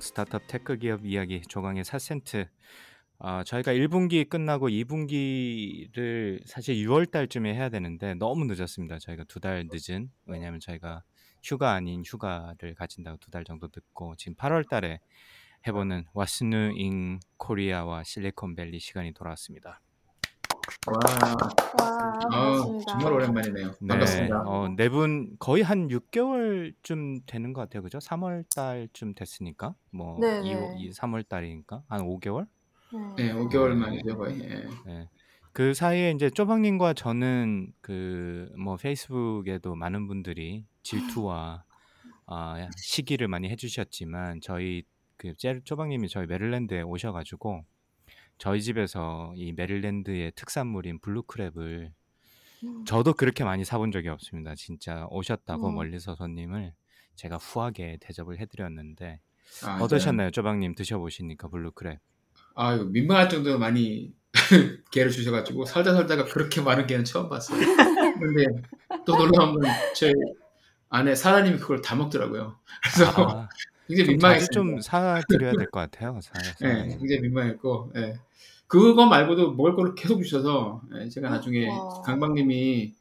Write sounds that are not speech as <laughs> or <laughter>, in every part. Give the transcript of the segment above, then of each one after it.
미국 스타트업 테크 기업 이야기 조강의 4센트. 어, 저희가 1분기 끝나고 2분기를 사실 6월 달쯤에 해야 되는데 너무 늦었습니다. 저희가 두 달 늦은. 왜냐하면 저희가 휴가 아닌 휴가를 가진다고 두 달 정도 늦고 지금 8월 달에 해보는 New in Korea와 실리콘밸리 시간이 돌아왔습니다. 와, 와, 아, 반갑습니다. 정말 오랜만이네요. 네, 반갑습니다. 어, 네 분 거의 한 6개월쯤 되는 것 같아요, 그죠? 3월 달쯤 됐으니까 뭐 네, 2, 네. 이 3월 달이니까 한 5개월? 네, 5개월 만이죠 거의. 예. 네. 그 사이에 이제 쪼박님과 저는 그 뭐 페이스북에도 많은 분들이 질투와 아, 시기를 많이 해주셨지만 저희 그 제- 쪼박님이 저희 메릴랜드에 오셔가지고 저희 집에서 이 메릴랜드의 특산물인 blue crab을 음. 저도 그렇게 많이 사본 적이 없습니다. 진짜 오셨다고 음. 멀리서 손님을 제가 후하게 대접을 해드렸는데 아, 어떠셨나요, 쪼박님 드셔보시니까 블루크랩? 아, 이거 민망할 정도로 많이 <laughs> 개를 주셔가지고 살다 살다가 그렇게 많은 개는 처음 봤어요. 근데 또 놀라운 건 제 아내 사라님이 그걸 다 먹더라고요. 그래서 아, 자주 민망했어요. 좀 사드려야 될 것 같아요. 사, 사. 네, 굉장히 민망했고, 예. 그거 말고도 먹을 거를 계속 주셔서 예, 제가 나중에 와. 강박님이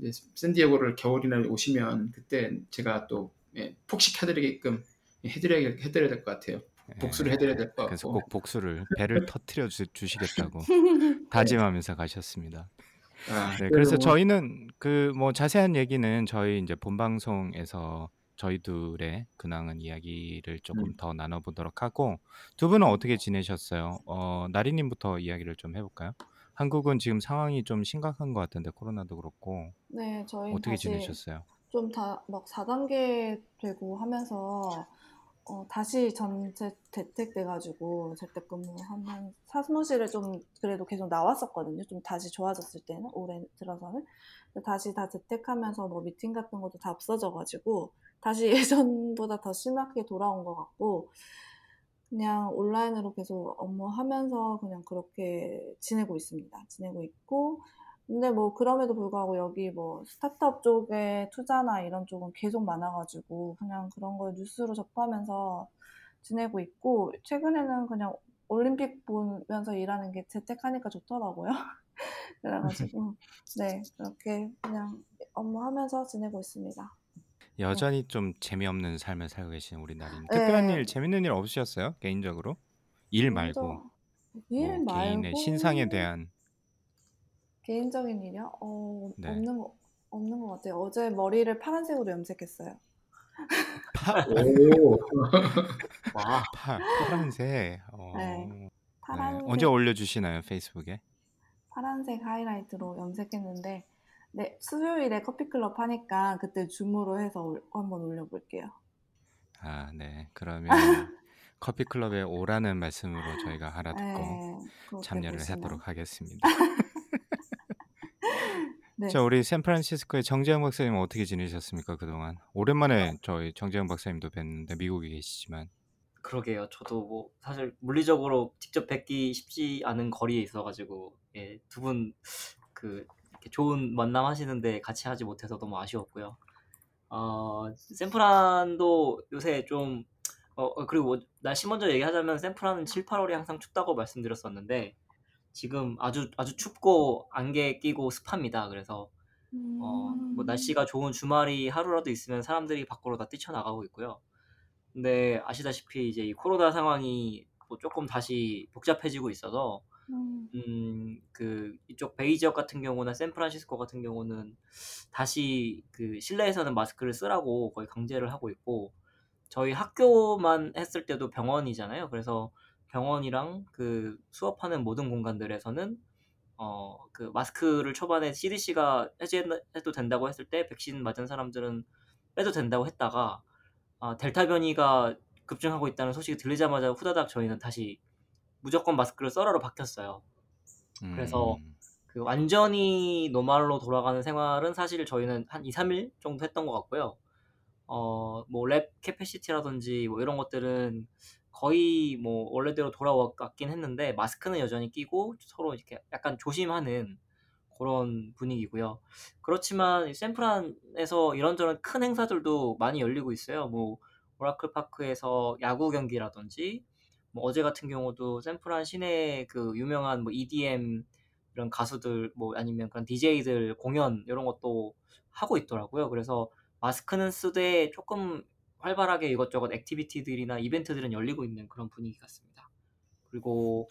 이제 샌디에고를 겨울이나 오시면 그때 제가 또 예, 폭식해드리게끔 해드려야 해드려야 될 것 같아요. 복수를 해드려야 될것 그래서 같고. 꼭 복수를 배를 <laughs> 터트려 주, 주시겠다고 <laughs> 다짐하면서 가셨습니다. 아, 네, 그래서 뭐- 저희는 그 뭐 자세한 얘기는 저희 이제 본 방송에서 저희 둘의 근황한 이야기를 조금 음. 더 나눠보도록 하고 두 분은 어떻게 지내셨어요? 어, 나리님부터 이야기를 좀 해볼까요? 한국은 지금 상황이 좀 심각한 것 같은데 코로나도 그렇고 네, 저희 어떻게 다시 지내셨어요? 좀 다 막 4단계 되고 하면서 어, 다시 전체 재택돼가지고 재택근무하면 사무실에 좀 그래도 계속 나왔었거든요. 좀 다시 좋아졌을 때는 올해 들어서는 근데 다시 다 재택하면서 뭐 미팅 같은 것도 다 없어져가지고 다시 <laughs> 예전보다 더 심하게 돌아온 것 같고 그냥 온라인으로 계속 업무하면서 그냥 그렇게 지내고 있습니다. 지내고 있고 근데 뭐 그럼에도 불구하고 여기 뭐 스타트업 쪽에 투자나 이런 쪽은 계속 많아가지고 그냥 그런 걸 뉴스로 접하면서 지내고 있고 최근에는 그냥 올림픽 보면서 일하는 게 재택하니까 좋더라고요. <laughs> 그래가지고 네 그렇게 그냥 업무하면서 지내고 있습니다. 여전히 좀 재미없는 삶을 살고 계신 우리 나리님. 네. 특별한 일, 재밌는 일 없으셨어요? 개인적으로? 일 말고 일 뭐 개인의 말고 신상에 대한 개인적인 일이요? 어, 네. 없는 거 없는 것 같아요. 어제 머리를 파란색으로 염색했어요. <laughs> 파, 오, <laughs> 와, 파, 파란색. 어, 네. 네. 파란색 언제 올려 주시나요 페이스북에? 파란색 하이라이트로 염색했는데 네, 수요일에 커피클럽 하니까 그때 줌으로 해서 올- 한번 올려볼게요. 아, 네. 그러면 <laughs> 커피 클럽에 오라는 말씀으로 저희가 하나 듣고 네, 그렇게 참여를 보시면. 하도록 하겠습니다. <laughs> 네. 자, 우리 샌프란시스코의 정재영 박사님 어떻게 지내셨습니까 그동안? 오랜만에 저희 정재영 박사님도 뵀는데 미국에 계시지만 그러게요. 저도 뭐 사실 물리적으로 직접 뵙기 쉽지 않은 거리에 있어가지고 예, 두 분 그 좋은 만남 하시는데 같이 하지 못해서 너무 아쉬웠고요. 어, 샌프란도 요새 좀 어, 어, 그리고 뭐 날씨 먼저 얘기하자면 샌프란은 7, 8월이 항상 춥다고 말씀드렸었는데 지금 아주 아주 춥고 안개 끼고 습합니다. 그래서 어, 뭐 음. 날씨가 좋은 주말이 하루라도 있으면 사람들이 밖으로 다 뛰쳐나가고 있고요. 근데 아시다시피 이제 이 코로나 상황이 뭐 조금 다시 복잡해지고 있어서 음, 음, 그 이쪽 베이 지역 같은 경우나 샌프란시스코 같은 경우는 다시 그 실내에서는 마스크를 쓰라고 거의 강제를 하고 있고 저희 학교만 했을 때도 병원이잖아요. 그래서 병원이랑 그 수업하는 모든 공간들에서는 어, 그 마스크를 초반에 CDC가 해제해도 된다고 했을 때 백신 맞은 사람들은 빼도 된다고 했다가 아, 델타 변이가 급증하고 있다는 소식이 들리자마자 후다닥 저희는 다시 무조건 마스크를 써라로 바뀌었어요. 그래서 음. 그 완전히 normal로 돌아가는 생활은 사실 저희는 한 2, 3일 정도 했던 것 같고요. 어, 뭐 lab capacity라든지 뭐 이런 것들은 거의 뭐 원래대로 돌아왔긴 했는데 마스크는 여전히 끼고 서로 이렇게 약간 조심하는 그런 분위기고요. 그렇지만 샌프란에서 이런저런 큰 행사들도 많이 열리고 있어요. 뭐 오라클 파크에서 야구 경기라든지 뭐 어제 같은 경우도 샌프란 시내 그 유명한 뭐 EDM 이런 가수들 뭐 아니면 그런 DJ들 공연 이런 것도 하고 있더라고요. 그래서 마스크는 쓰되 조금 활발하게 이것저것 activity들이나 이벤트들은 열리고 있는 그런 분위기 같습니다. 그리고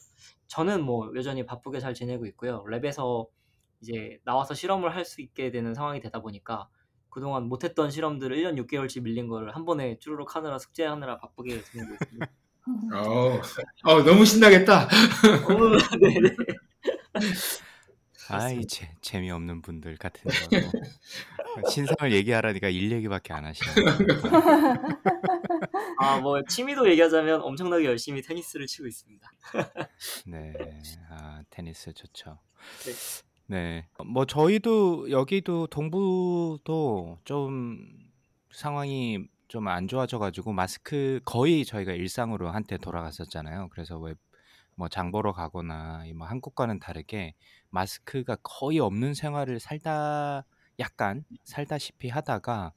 저는 뭐 여전히 바쁘게 잘 지내고 있고요. lab에서 이제 나와서 실험을 할 수 있게 되는 상황이 되다 보니까 그동안 못했던 실험들을 1년 6개월치 밀린 거를 한 번에 쭈루룩 하느라 숙제하느라 바쁘게 지내고 있습니다. <laughs> 어, 어, 너무 신나겠다. 어, <laughs> 네네. 아이 재, 재미없는 분들 같은 거 신상을 얘기하라니까 일 얘기밖에 안 하시네. 아, 뭐 취미도 얘기하자면 엄청나게 열심히 테니스를 치고 있습니다. 네, 아 테니스 좋죠. 네. 네, 뭐 저희도 여기도 동부도 좀 상황이 좀 안 좋아져가지고 마스크 거의 저희가 일상으로 한때 돌아갔었잖아요. 그래서 왜 뭐장 보러 가거나 이뭐 한국과는 다르게 마스크가 거의 없는 생활을 살다 약간 살다시피 하다가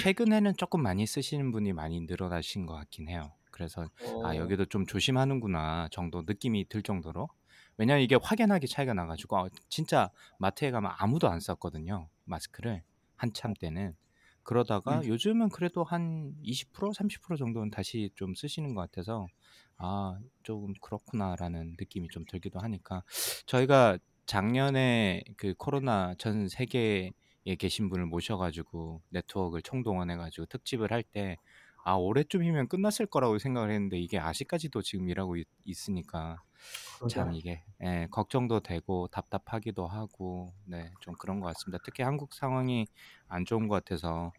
최근에는 조금 많이 쓰시는 분이 많이 늘어나신 것 같긴 해요. 그래서 아 어, 여기도 좀 조심하는구나 정도 느낌이 들 정도로 왜냐면 이게 확연하게 차이가 나가지고 아, 진짜 마트에 가면 아무도 안 썼거든요 마스크를 한참 때는 그러다가 음. 요즘은 그래도 한 20% 30% 정도는 다시 좀 쓰시는 것 같아서 아 조금 그렇구나라는 느낌이 좀 들기도 하니까 저희가 작년에 그 코로나 전 세계에 계신 분을 모셔가지고 네트워크를 총동원해가지고 특집을 할 때 아 올해쯤이면 끝났을 거라고 생각을 했는데 이게 아직까지도 지금 일하고 있, 있으니까 참. 이게 예, 걱정도 되고 답답하기도 하고 네 좀 그런 것 같습니다. 특히 한국 상황이 안 좋은 것 같아서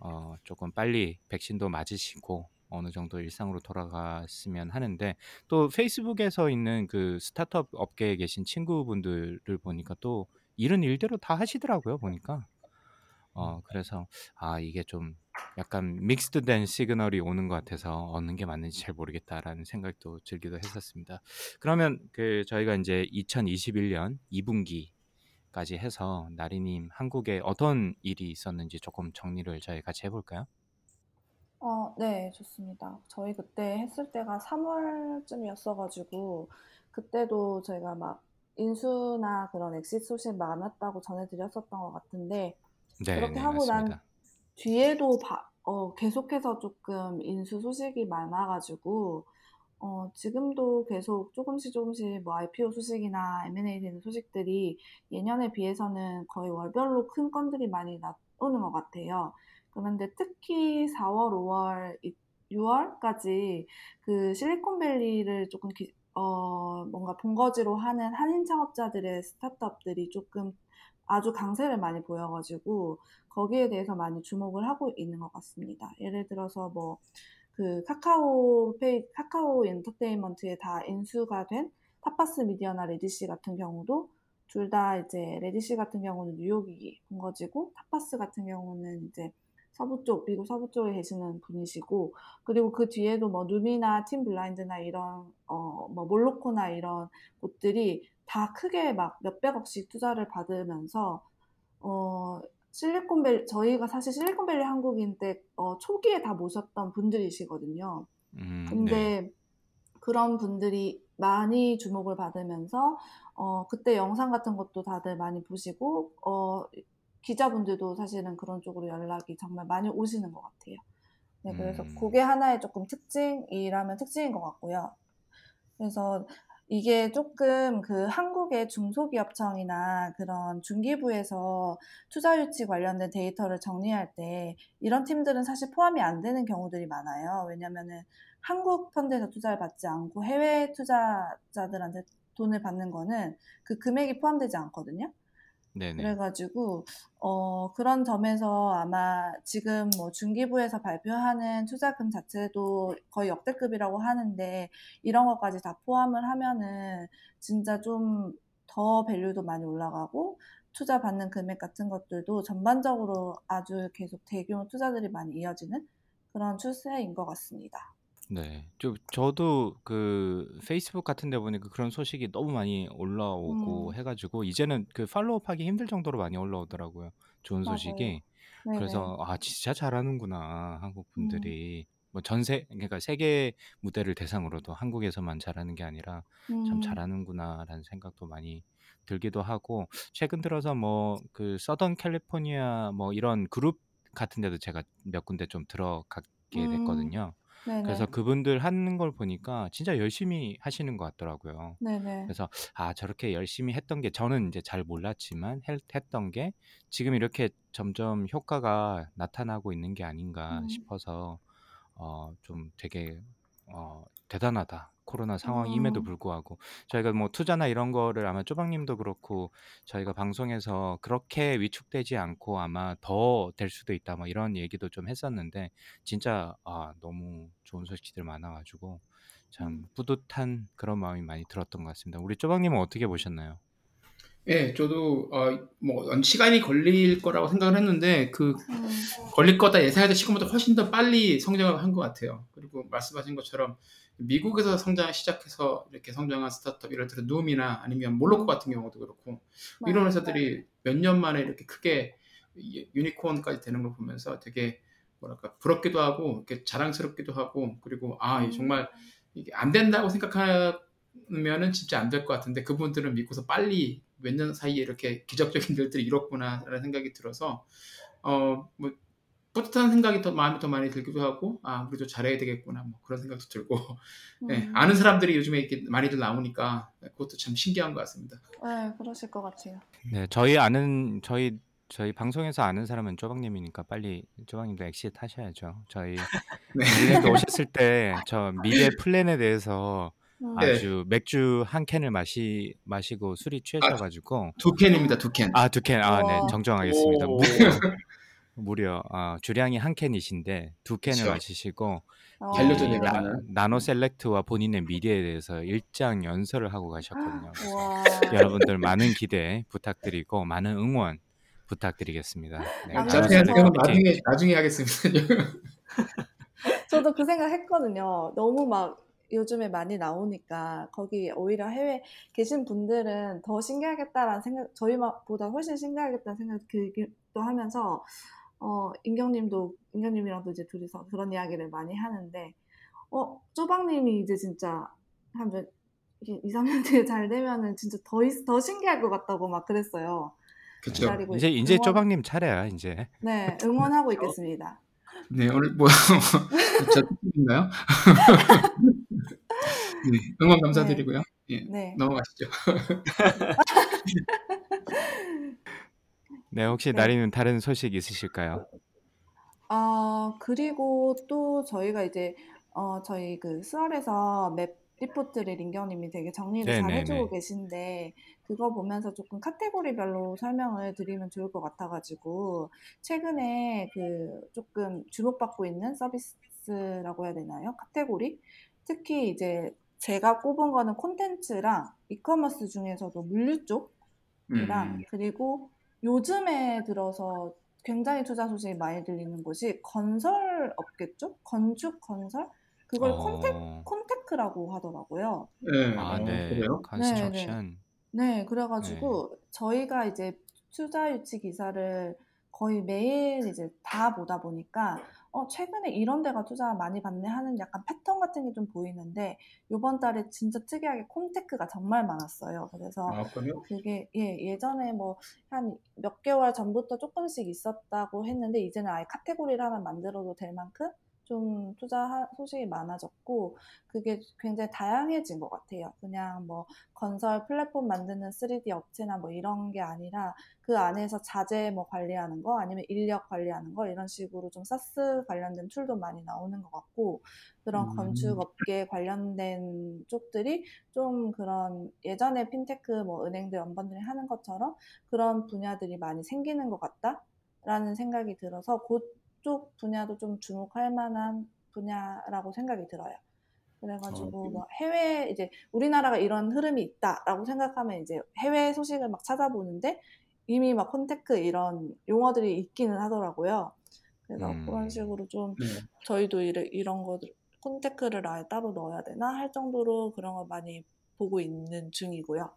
어, 조금 빨리 백신도 맞으시고 어느 정도 일상으로 돌아갔으면 하는데 또 페이스북에서 있는 그 스타트업 업계에 계신 친구분들을 보니까 또 일은 일대로 다 하시더라고요 보니까 어 그래서 아 이게 좀 약간 믹스드된 시그널이 오는 것 같아서 어느 게 맞는지 잘 모르겠다라는 생각도 들기도 했었습니다. 그러면 그 저희가 이제 2021년 2분기까지 해서 나리님 한국에 어떤 일이 있었는지 조금 정리를 저희 같이 해볼까요? 어, 네, 좋습니다. 저희 그때 했을 때가 3월쯤이었어가지고, 그때도 저희가 막 인수나 그런 exit 소식 많았다고 전해드렸었던 것 같은데, 네, 그렇게 네, 하고 난 맞습니다. 뒤에도 바- 어, 계속해서 조금 인수 소식이 많아가지고, 어, 지금도 계속 조금씩 조금씩 뭐 IPO 소식이나 M&A 되는 소식들이 예년에 비해서는 거의 월별로 큰 건들이 많이 나오는 것 같아요. 그런데 특히 4월, 5월, 6월까지 그 실리콘밸리를 조금 기- 어, 뭔가 본거지로 하는 한인 창업자들의 스타트업들이 조금 아주 강세를 많이 보여가지고 거기에 대해서 많이 주목을 하고 있는 것 같습니다. 예를 들어서 뭐 그 카카오 페이, 카카오 엔터테인먼트에 다 인수가 된 타파스 미디어나 레디시 같은 경우도 둘 다 이제 레디시 같은 경우는 뉴욕이 본거지고 타파스 같은 경우는 이제 서부 쪽, 미국 서부 쪽에 계시는 분이시고 그리고 그 뒤에도 뭐 누미나 팀 블라인드나 이런 어 뭐 몰로코나 이런 곳들이 다 크게 막 몇백억씩 투자를 받으면서 어 실리콘밸리 저희가 사실 실리콘밸리 한국인 때 어, 초기에 다 모셨던 분들이시거든요. 음, 네. 근데 그런 분들이 많이 주목을 받으면서 어, 그때 영상 같은 것도 다들 많이 보시고 어, 기자분들도 사실은 그런 쪽으로 연락이 정말 많이 오시는 것 같아요. 네, 그래서 음, 그게 하나의 조금 특징이라면 특징인 것 같고요. 그래서 이게 조금 그 한국의 중소기업청이나 그런 중기부에서 투자 유치 관련된 데이터를 정리할 때 이런 팀들은 사실 포함이 안 되는 경우들이 많아요. 왜냐면은 한국 펀드에서 투자를 받지 않고 해외 투자자들한테 돈을 받는 거는 그 금액이 포함되지 않거든요. 네네. 그래가지고 어, 그런 점에서 아마 지금 뭐 중기부에서 발표하는 투자금 자체도 거의 역대급이라고 하는데 이런 것까지 다 포함을 하면은 진짜 좀 더 밸류도 많이 올라가고 투자 받는 금액 같은 것들도 전반적으로 아주 계속 대규모 투자들이 많이 이어지는 그런 추세인 것 같습니다. 네. 좀 저도 그 페이스북 같은 데 보니까 그런 소식이 너무 많이 올라오고 음, 해 가지고 이제는 그 팔로우하기 힘들 정도로 많이 올라오더라고요. 좋은 맞아요. 소식이. 네네. 그래서 아 진짜 잘하는구나 한국 음, 분들이 뭐 전 세 그러니까 세계 무대를 대상으로도 한국에서만 잘하는 게 아니라 참 음, 잘하는구나라는 생각도 많이 들기도 하고 최근 들어서 뭐 그 서던 캘리포니아 뭐 이런 그룹 같은 데도 제가 몇 군데 좀 들어가게 음, 됐거든요. 그래서 네네. 그분들 하는 걸 보니까 진짜 열심히 하시는 것 같더라고요. 네네. 그래서 아 저렇게 열심히 했던 게 저는 이제 잘 몰랐지만 했, 했던 게 지금 이렇게 점점 효과가 나타나고 있는 게 아닌가 음, 싶어서 어, 좀 되게 어, 대단하다. 코로나 상황임에도 음, 불구하고 저희가 뭐 투자나 이런 거를 아마 쪼박님도 그렇고 저희가 방송에서 그렇게 위축되지 않고 아마 더 될 수도 있다 뭐 이런 얘기도 좀 했었는데 진짜 아, 너무 좋은 소식들 많아가지고 참 음, 뿌듯한 그런 마음이 많이 들었던 것 같습니다. 우리 쪼박님은 어떻게 보셨나요? 예, 저도 어, 뭐 시간이 걸릴 거라고 생각을 했는데 그 음, 걸릴 거다 예상했던 시간보다 훨씬 더 빨리 성장을 한 것 같아요. 그리고 말씀하신 것처럼 미국에서 성장 시작해서 이렇게 성장한 스타트업, 예를 들어 누움이나 아니면 몰로코 같은 경우도 그렇고 이런 맞아요. 회사들이 몇 년 만에 이렇게 크게 이- 유니콘까지 되는 걸 보면서 되게 뭐랄까 부럽기도 하고 이렇게 자랑스럽기도 하고 그리고 아 음, 정말 이게 안 된다고 생각하면은 진짜 안 될 것 같은데 그분들은 믿고서 빨리 몇 년 사이에 이렇게 기적적인 일들이 이뤘구나라는 생각이 들어서 어 뭐 뿌듯한 생각이 더 마음이 더 많이 들기도 하고 아 우리도 잘해야 되겠구나 뭐 그런 생각도 들고 <laughs> 예, 음, 아는 사람들이 요즘에 이렇게 많이들 나오니까 그것도 참 신기한 것 같습니다. 네, 그러실 것 같아요. 네, 저희 아는 저희 저희 방송에서 아는 사람은 쪼박님이니까 빨리 쪼박님도 exit 하셔야죠. 저희 <laughs> 네. 오셨을 때 저 미래 플랜에 대해서 음, 네. 아주 맥주 한 캔을 마시 마시고 술이 취하셔가지고 두 캔입니다, 두 캔. 아 두 캔 아네 와. 정정하겠습니다. 오. 무려 무려 아, 주량이 한 캔이신데 두 캔을 그쵸. 마시시고 어, 이 반려전에 나. 나노 셀렉트와 본인의 미래에 대해서 일장 연설을 하고 가셨거든요. 와. 여러분들 많은 기대 부탁드리고 많은 응원 부탁드리겠습니다. 네, 아, 파이팅. 나중에 나중에 하겠습니다. 저도 그 생각 했거든요. 너무 막 요즘에 많이 나오니까 거기 오히려 해외 계신 분들은 더 신기하겠다라는 생각, 저희보다 훨씬 신기하겠다는 생각 들기도 하면서 어, 인경님도 인경님이랑도 이제 둘이서 그런 이야기를 많이 하는데 어, 쪼박님이 이제 진짜 한 몇, 2, 3년 뒤에 잘 되면은 진짜 더, 있- 더 신기할 것 같다고 막 그랬어요. 그렇죠. 기다리고 이제 있- 이제 응원- 쪼박님 차례야 이제. 네, 응원하고 <laughs> 있겠습니다. 네, 오늘 뭐, <laughs> 저, 인가요? <laughs> 네, 응원 감사드리고요. 예, 네. 넘어가시죠. <laughs> 네 혹시 네. 나리는 다른 소식 있으실까요? 아, 그리고 또 저희가 이제, 어, 저희 그 수월에서 map 리포트를 린경님이 되게 정리를 잘 네네네. 해주고 계신데, 그거 보면서 조금 카테고리별로 설명을 드리면 좋을 것 같아가지고, 최근에 그 조금 주목받고 있는 서비스라고 해야 되나요? 카테고리? 특히 이제 제가 꼽은 거는 콘텐츠랑 이커머스 중에서도 물류 쪽이랑, 음, 그리고 요즘에 들어서 굉장히 투자 소식이 많이 들리는 곳이 건설 업계 쪽? 건축 건설? 그걸 어, con tech라고 하더라고요. 네, 아 어, 네, 그래요? construction. 네, 그래가지고 저희가 이제 투자 유치 기사를 거의 매일 이제 다 보다 보니까 어, 최근에 이런 데가 투자 많이 받네 하는 약간 패턴 같은 게 좀 보이는데 요번 달에 진짜 특이하게 con tech가 정말 많았어요. 그래서 아, 그래요? 그게 예, 예전에 뭐 한 몇 개월 전부터 조금씩 있었다고 했는데 이제는 아예 카테고리를 하나 만들어도 될 만큼 좀 투자 소식이 많아졌고 그게 굉장히 다양해진 것 같아요. 그냥 뭐 건설 플랫폼 만드는 3D 업체나 뭐 이런 게 아니라 그 안에서 자재 뭐 관리하는 거 아니면 인력 관리하는 거 이런 식으로 좀 사스 관련된 툴도 많이 나오는 것 같고 그런 음. 건축 업계 관련된 쪽들이 좀 그런 예전에 핀테크 뭐 은행들 연번들이 하는 것처럼 그런 분야들이 많이 생기는 것 같다 라는 생각이 들어서 그쪽 분야도 좀 주목할 만한 분야라고 생각이 들어요. 그래가지고 어, 뭐 해외 이제 우리나라가 이런 흐름이 있다라고 생각하면 이제 해외 소식을 막 찾아보는데 이미 막 콘테크 이런 용어들이 있기는 하더라고요. 그래서 음. 그런 식으로 좀 네. 저희도 이래, 이런 거들 콘테크를 아예 따로 넣어야 되나 할 정도로 그런 걸 많이 보고 있는 중이고요.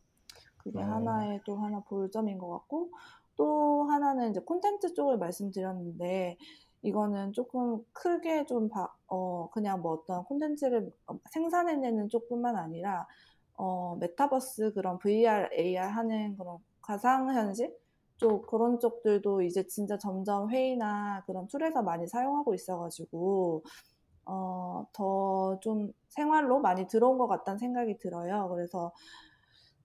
그게 어. 하나의 또 하나 볼 점인 것 같고 또 하나는 이제 콘텐츠 쪽을 말씀드렸는데 이거는 조금 크게 좀 봐, 어, 그냥 뭐 어떤 콘텐츠를 생산해내는 쪽뿐만 아니라 어, 메타버스 그런 VR, AR 하는 그런 가상현실 쪽 그런 쪽들도 이제 진짜 점점 회의나 그런 툴에서 많이 사용하고 있어가지고 어, 더 좀 생활로 많이 들어온 것 같다는 생각이 들어요. 그래서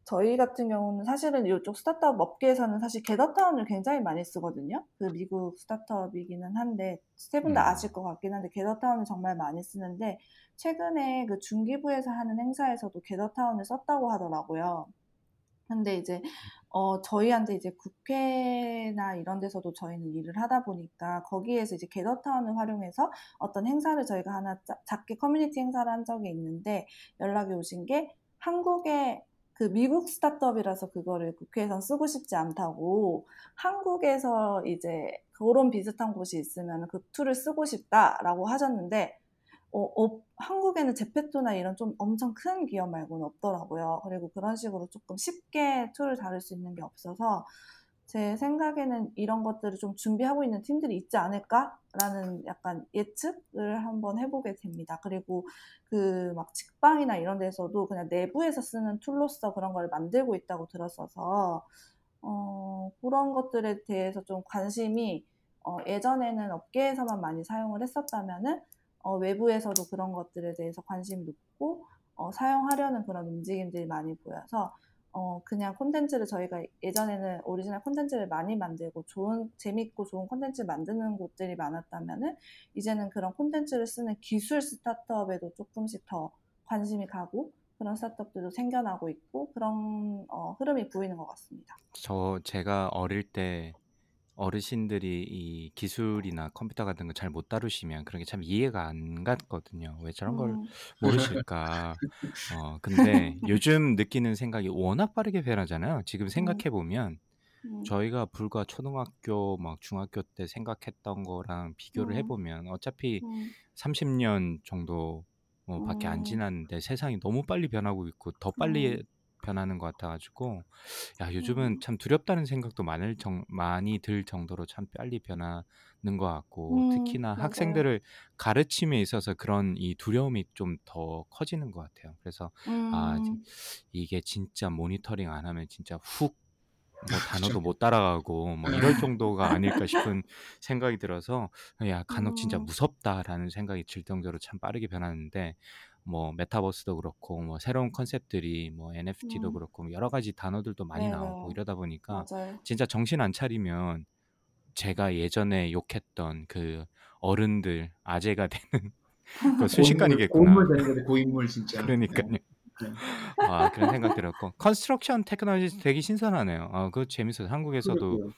저희 같은 경우는 사실은 이쪽 스타트업 업계에서는 사실 게더타운을 굉장히 많이 쓰거든요. 그 미국 스타트업이기는 한데 세 분다 음. 아실 것 같긴 한데 게더타운을 정말 많이 쓰는데 최근에 그 중기부에서 하는 행사에서도 게더타운을 썼다고 하더라고요. 근데 이제 어 저희한테 이제 국회나 이런 데서도 저희는 일을 하다 보니까 거기에서 이제 게더타운을 활용해서 어떤 행사를 저희가 하나 짜- 작게 커뮤니티 행사를 한 적이 있는데 연락이 오신 게 한국의 그 미국 스타트업이라서 그거를 국회에선 쓰고 싶지 않다고 한국에서 이제 그런 비슷한 곳이 있으면 그 tool을 쓰고 싶다라고 하셨는데 어, 어, 한국에는 제페토나 이런 좀 엄청 큰 기업 말고는 없더라고요. 그리고 그런 식으로 조금 쉽게 tool을 다룰 수 있는 게 없어서 제 생각에는 이런 것들을 좀 준비하고 있는 팀들이 있지 않을까라는 약간 예측을 한번 해보게 됩니다. 그리고 그 막 직방이나 이런 데서도 그냥 내부에서 쓰는 tool로서 그런 걸 만들고 있다고 들었어서 어, 그런 것들에 대해서 좀 관심이 어, 예전에는 업계에서만 많이 사용을 했었다면은 어, 외부에서도 그런 것들에 대해서 관심이 높고 어, 사용하려는 그런 움직임들이 많이 보여서 어, 그냥 콘텐츠를 저희가 예전에는 오리지널 콘텐츠를 많이 만들고 좋은 재밌고 좋은 콘텐츠를 만드는 곳들이 많았다면은 이제는 그런 콘텐츠를 쓰는 기술 스타트업에도 조금씩 더 관심이 가고 그런 스타트업들도 생겨나고 있고 그런 어, 흐름이 보이는 것 같습니다. 저 제가 어릴 때 어르신들이 이 기술이나 컴퓨터 같은 거 잘 못 다루시면 그런 게 참 이해가 안 갔거든요. 왜 저런 걸 음, 모르실까? 어, 근데 요즘 느끼는 생각이 워낙 빠르게 변하잖아요. 지금 음, 생각해 보면 음, 저희가 불과 초등학교 막 중학교 때 생각했던 거랑 비교를 음, 해보면 어차피 음, 30년 정도 어, 밖에 안 음, 지났는데 세상이 너무 빨리 변하고 있고 더 빨리 음, 변하는 것 같아가지고 야 요즘은 음, 참 두렵다는 생각도 많을 정, 많이 들 정도로 참 빨리 변하는 것 같고 음, 특히나 맞아요. 학생들을 가르침에 있어서 그런 이 두려움이 좀 더 커지는 것 같아요. 그래서 아 음, 이게 진짜 모니터링 안 하면 진짜 훅 뭐 그죠. <laughs> 단어도 못 따라가고 뭐 이럴 정도가 아닐까 싶은 <laughs> 생각이 들어서 야 간혹 진짜 음, 무섭다라는 생각이 들 정도로 참 빠르게 변하는데 뭐 메타버스도 그렇고 뭐 새로운 컨셉들이 뭐 NFT도 음, 그렇고 뭐 여러 가지 단어들도 많이 나오고 네네, 이러다 보니까 맞아요. 진짜 정신 안 차리면 제가 예전에 욕했던 그 어른들 아재가 되는 <laughs> 그 순식간이겠구나. 고인물. 고인물 진짜. 네. 그러니까요. 네. 아 그런 생각 들었고 construction technology 되게 신선하네요. 아 그거 재밌어요. 한국에서도 그러게요.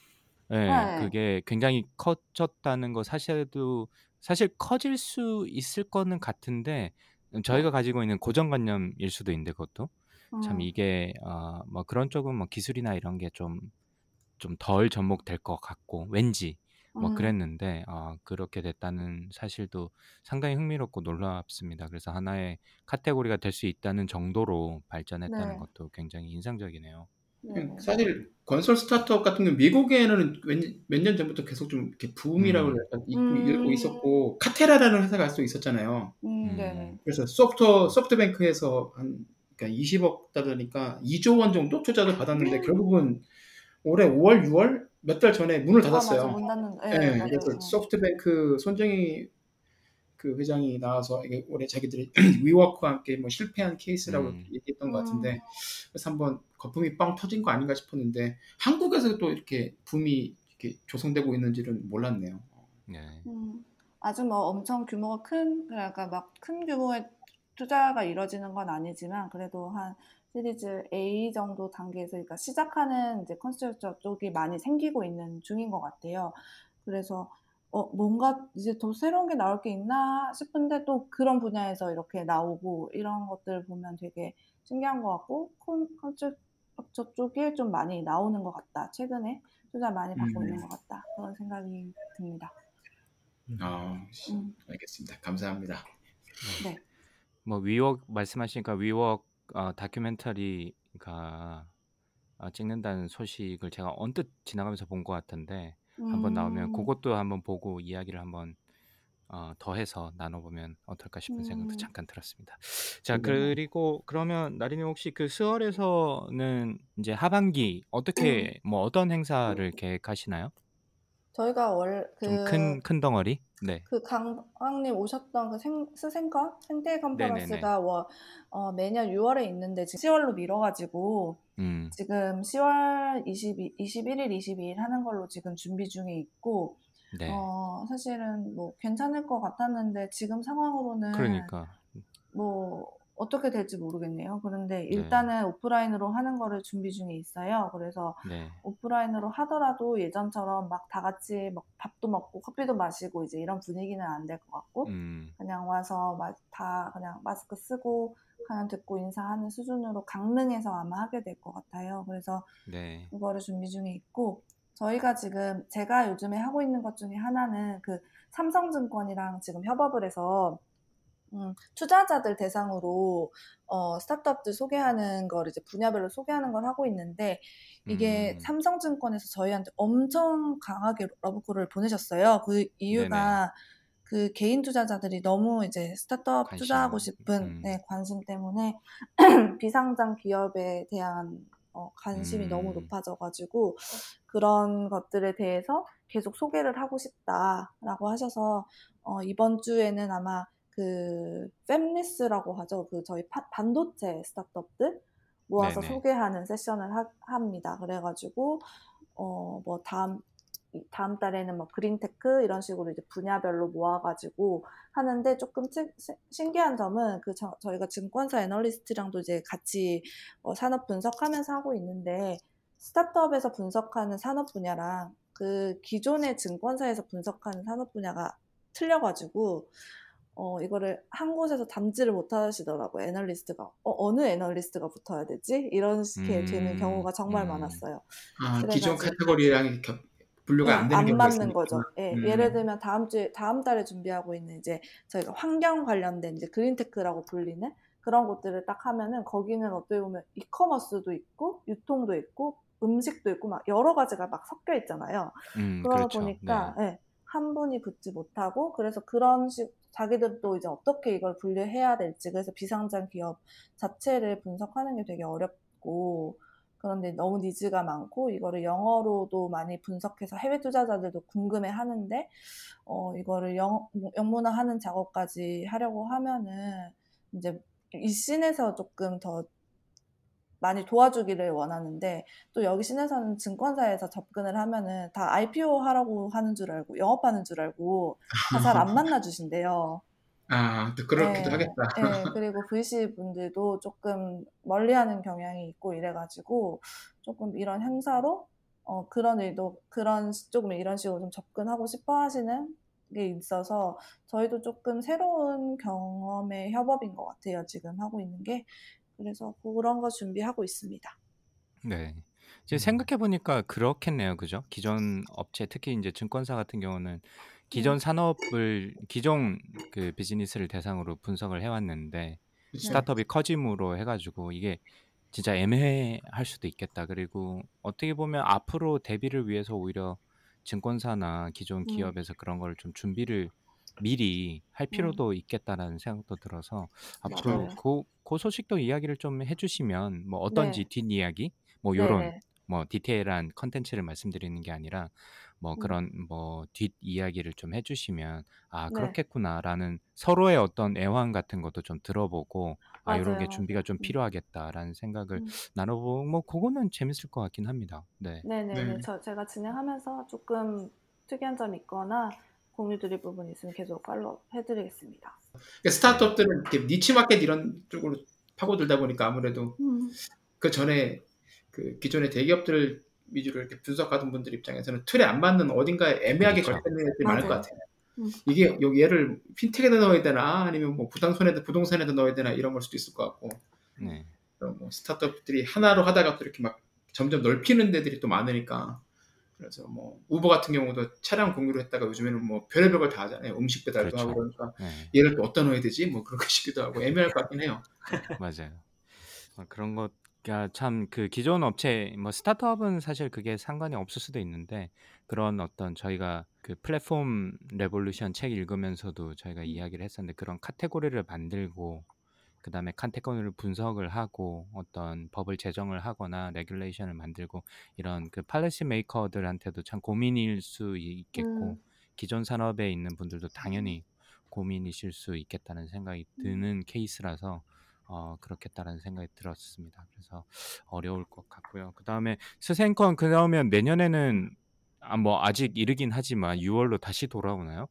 예 네, 그게 굉장히 커졌다는 거 사실도 사실 커질 수 있을 거는 같은데 음, 네, 저희가 가지고 있는 고정관념일 수도 있는데 그것도 참 음, 이게 어, 뭐 그런 쪽은 뭐 기술이나 이런 게 좀 좀 덜 접목될 것 같고 왠지 뭐 음, 그랬는데 어, 그렇게 됐다는 사실도 상당히 흥미롭고 놀랍습니다. 그래서 하나의 카테고리가 될 수 있다는 정도로 발전했다는 네, 것도 굉장히 인상적이네요. 네네, 사실 건설 스타트업 같은 경우 미국에는 몇 년 전부터 계속 좀 이렇게 붐이라고 음, 약간 있고 음, 있었고 카테라라는 회사가 또 있었잖아요. 음, 음, 그래서 소프트 소프트뱅크에서 한 그러니까 20억 달러니까 2조 원 정도 투자도 받았는데 결국은 올해 5월, 6월 몇 달 전에 문을 아, 맞아, 닫았어요. 문 닫는, 예, 네, 맞아요. 그래서 어. 소프트뱅크 손정희 그 회장이 나와서 이게 올해 자기들이 <clears throat> 위워크와 함께 뭐 실패한 케이스라고 음. 얘기했던 것 음. 같은데 그래서 한번 거품이 빵 터진 거 아닌가 싶었는데 한국에서 또 이렇게 붐이 이렇게 조성되고 있는지는 몰랐네요. 네. 음, 아주 뭐 엄청 규모가 큰, 그러니까 막 큰 규모의 투자가 이루어지는 건 아니지만 그래도 한 시리즈 A 정도 단계에서 그러니까 시작하는 이제 construction tech 쪽이 많이 생기고 있는 중인 것 같아요. 그래서 어, 뭔가 이제 더 새로운 게 나올 게 있나 싶은데 또 그런 분야에서 이렇게 나오고 이런 것들 보면 되게 신기한 것 같고 콘, construction tech 쪽에 좀 많이 나오는 것 같다. 최근에 투자 많이 받고 음. 있는 것 같다. 그런 생각이 듭니다. 아, 음, 알겠습니다. 감사합니다. 네. 뭐 위워크 말씀하시니까 위워크 어, 다큐멘터리가 어, 찍는다는 소식을 제가 언뜻 지나가면서 본 것 같은데 한번 나오면 음, 그것도 한번 보고 이야기를 한번 어, 더해서 나눠보면 어떨까 싶은 생각도 음. 잠깐 들었습니다. 자 네. 그리고 그러면 나린이 혹시 그 스월에서는 이제 하반기 어떻게 뭐 어떤 행사를 계획하시나요? 저희가 월, 좀 큰 그, 큰 덩어리? 네. 그 강왕님 오셨던 그 생, 스생컨? 생태 컨퍼런스가 월, 어, 매년 6월에 있는데 지금 10월로 미뤄가지고 음. 지금 10월 22, 21일, 22일 하는 걸로 지금 준비 중에 있고, 네. 어, 사실은 뭐 괜찮을 것 같았는데 지금 상황으로는 그러니까 뭐 어떻게 될지 모르겠네요. 그런데 일단은 오프라인으로 하는 거를 준비 중에 있어요. 그래서 네. 오프라인으로 하더라도 예전처럼 막 다 같이 막 밥도 먹고 커피도 마시고 이제 이런 분위기는 안 될 것 같고 음. 그냥 와서 마- 다 그냥 마스크 쓰고 그냥 듣고 인사하는 수준으로 강릉에서 아마 하게 될 것 같아요. 그래서 네. 그거를 준비 중에 있고 저희가 지금 제가 요즘에 하고 있는 것 중에 하나는 그 삼성증권이랑 지금 협업을 해서 음, 투자자들 대상으로 어, 스타트업들 소개하는 걸 이제 분야별로 소개하는 걸 하고 있는데 이게 음. 삼성증권에서 저희한테 엄청 강하게 러브콜을 보내셨어요. 그 이유가 그 개인 투자자들이 너무 이제 스타트업 관심, 투자하고 싶은 음. 네, 관심 때문에 <clears throat> 비상장 기업에 대한 어, 관심이 음. 너무 높아져가지고 그런 것들에 대해서 계속 소개를 하고 싶다라고 하셔서 어, 이번 주에는 아마 그 fem리스라고 하죠. 그 저희 파- 반도체 스타트업들 모아서 네네. 소개하는 세션을 하, 합니다. 그래가지고 어 뭐 다음 이- 다음 달에는 뭐 그린테크 이런 식으로 이제 분야별로 모아가지고 하는데 조금 치- 시- 신기한 점은 그 저, 저희가 증권사 애널리스트랑도 이제 같이 어, 산업 분석하면서 하고 있는데 스타트업에서 분석하는 산업 분야랑 그 기존의 증권사에서 분석하는 산업 분야가 틀려가지고 어, 이거를 한 곳에서 담지를 못 하시더라고요, 애널리스트가. 어, 어느 애널리스트가 붙어야 되지? 이런 식의 되는 음, 경우가 정말 음. 많았어요. 아, 기존 카테고리랑 겹- 분류가 안 되는 안 맞는 있으니까. 거죠. 예, 음. 예를 들면 다음 주에 다음 달에 준비하고 있는 이제 저희가 환경 관련된 이제 그린테크라고 불리는 그런 곳들을 딱 하면은 거기는 어떻게 보면 이커머스도 있고 유통도 있고 음식도 있고 막 여러 가지가 막 섞여 있잖아요. 음, 그러다 그렇죠. 보니까 네. 예, 한 분이 붙지 못하고 그래서 그런 식 자기들도 이제 어떻게 이걸 분류해야 될지 그래서 비상장 기업 자체를 분석하는 게 되게 어렵고 그런데 너무 니즈가 많고 이거를 영어로도 많이 분석해서 해외 투자자들도 궁금해 하는데 어 이거를 영, 영문화하는 작업까지 하려고 하면은 이제 이 scene에서 조금 더 많이 도와주기를 원하는데 또 여기 scene에서는 증권사에서 접근을 하면은 다 IPO 하라고 하는 줄 알고 영업하는 줄 알고 다 잘 안 만나 주신대요. <laughs> 아, 또 그렇기도 예, 하겠다. 예, 그리고 VC 분들도 조금 멀리하는 경향이 있고 이래가지고 조금 이런 행사로 어 그런 일도 그런 시- 조금 이런 식으로 좀 접근하고 싶어 하시는 게 있어서 저희도 조금 새로운 경험의 협업인 것 같아요 지금 하고 있는 게 그래서 그런 거 준비하고 있습니다. 네. 이제 음. 생각해 보니까 그렇겠네요. 그죠? 기존 업체 특히 이제 증권사 같은 경우는 기존 음. 산업을 기존 그 비즈니스를 대상으로 분석을 해 왔는데. 스타트업이 커짐으로 해 가지고 이게 진짜 애매할 수도 있겠다. 그리고 어떻게 보면 앞으로 대비를 위해서 오히려 증권사나 기존 음. 기업에서 그런 걸 좀 준비를 미리 할 음. 필요도 있겠다라는 생각도 들어서 앞으로 맞아요. 그, 그 소식도 이야기를 좀 해주시면 뭐 어떤지 네. 뒷이야기 뭐 요런 네네. 뭐 디테일한 컨텐츠를 말씀드리는 게 아니라 뭐 음. 그런 뭐 뒷 이야기를 좀 해주시면 아 네. 그렇겠구나라는 서로의 어떤 애환 같은 것도 좀 들어보고 아 이런 게 맞아요. 준비가 좀 음. 필요하겠다라는 생각을 음. 나눠보고 뭐 그거는 재밌을 것 같긴 합니다. 네. 네네네. 네. 저, 제가 진행하면서 조금 특이한 점이 있거나 공유 드릴 부분이 있으면 계속 팔로우 해드리겠습니다. 그러니까 스타트업들은 이렇게 니치 마켓 이런 쪽으로 파고들다 보니까 아무래도 음. 그 전에 그 기존의 대기업들 위주로 이렇게 분석하던 분들 입장에서는 틀에 안 맞는 어딘가에 애매하게 그렇죠. 걸쳐 있는 애들이 많을 것. 같아요. 음. 이게 여기 얘를 핀텍에다 넣어야 되나 아니면 뭐 부동산에다 부동산에다 넣어야 되나 이런 걸 수도 있을 것 같고 네. 뭐 스타트업들이 하나로 하다가 또 이렇게 막 점점 넓히는 데들이 또 많으니까 그래서 뭐 우버 같은 경우도 차량 공유를 했다가 요즘에는 뭐 별의별 걸 다 하잖아요. 음식 배달도 그렇죠. 하고 그러니까 네. 얘를 또 어디다 넣어야 되지? 뭐 그런 <laughs> 거 싶기도 하고 애매할 것 같긴 해요. <laughs> 맞아요. 어, 그런 것가 참그 기존 업체 뭐 스타트업은 사실 그게 상관이 없을 수도 있는데 그런 어떤 저희가 그 Platform Revolution 책 읽으면서도 저희가 이야기를 했었는데 그런 카테고리를 만들고 그 다음에 카테고리를 분석을 하고 어떤 법을 제정을 하거나 regulation을 만들고 이런 그 policy maker들한테도 참 고민일 수 있겠고 음. 기존 산업에 있는 분들도 당연히 고민이실 수 있겠다는 생각이 드는 케이스라서 어, 그렇겠다라는 생각이 들었습니다. 그래서 어려울 것 같고요. 그 다음에 스생컨 그러면 내년에는 아, 뭐 아직 이르긴 하지만 6월로 다시 돌아오나요?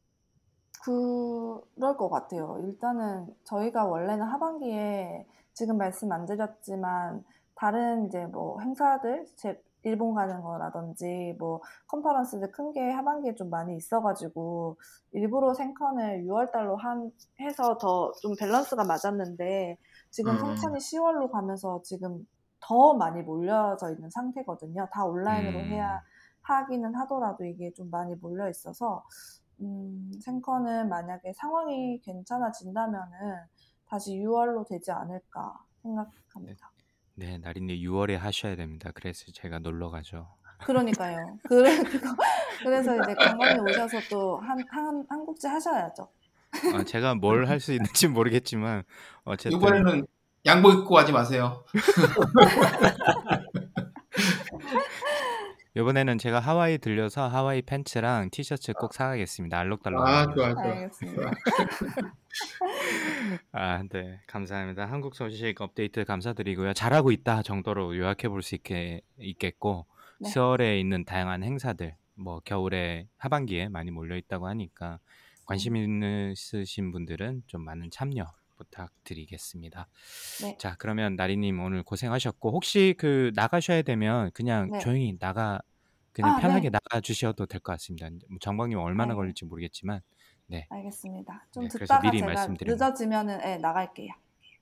그럴 것 같아요. 일단은 저희가 원래는 하반기에 지금 말씀 안 드렸지만 다른 이제 뭐 행사들 제 일본 가는 거라든지 뭐 컨퍼런스들 큰 게 하반기에 좀 많이 있어가지고 일부러 생컨을 6월 달로 한 해서 더 좀 밸런스가 맞았는데 지금 음. 생컨이 10월로 가면서 지금 더 많이 몰려져 있는 상태거든요. 다 온라인으로 음. 해야 하기는 하더라도 이게 좀 많이 몰려 있어서 음, 생커는 만약에 상황이 괜찮아진다면은 다시 6월로 되지 않을까 생각합니다. 네, 나린님 6월에 하셔야 됩니다. 그래서 제가 놀러 가죠. 그러니까요. <laughs> 그래, 그거, 그래서 이제 관광에 오셔서 또 한, 한, 한국지 하셔야죠. 아, 제가 뭘 할 수 있는지 <laughs> 모르겠지만 어쨌든 이번에는 양복 입고 하지 마세요. <laughs> 이번에는 제가 하와이 들려서 하와이 팬츠랑 티셔츠 꼭 사가겠습니다. 알록달록. 아 좋아 좋아. 알겠습니다. 아, 네. 감사합니다. 한국 소식 업데이트 감사드리고요. 잘하고 있다 정도로 요약해 볼 수 있게 있겠고 네. 10월에 있는 다양한 행사들 뭐 겨울에 하반기에 많이 몰려 있다고 하니까 관심 음. 있으신 분들은 좀 많은 참여 부탁드리겠습니다. 네. 자, 그러면 나리님 오늘 고생하셨고 혹시 그 나가셔야 되면 그냥 네. 조용히 나가 그냥 아, 편하게 네. 나가 주셔도 될 것 같습니다. 뭐 정광님 얼마나 네. 걸릴지 모르겠지만 네. 알겠습니다. 좀 네, 그래서 듣다가 미리 제가. 늦어지면은 예, 나갈게요.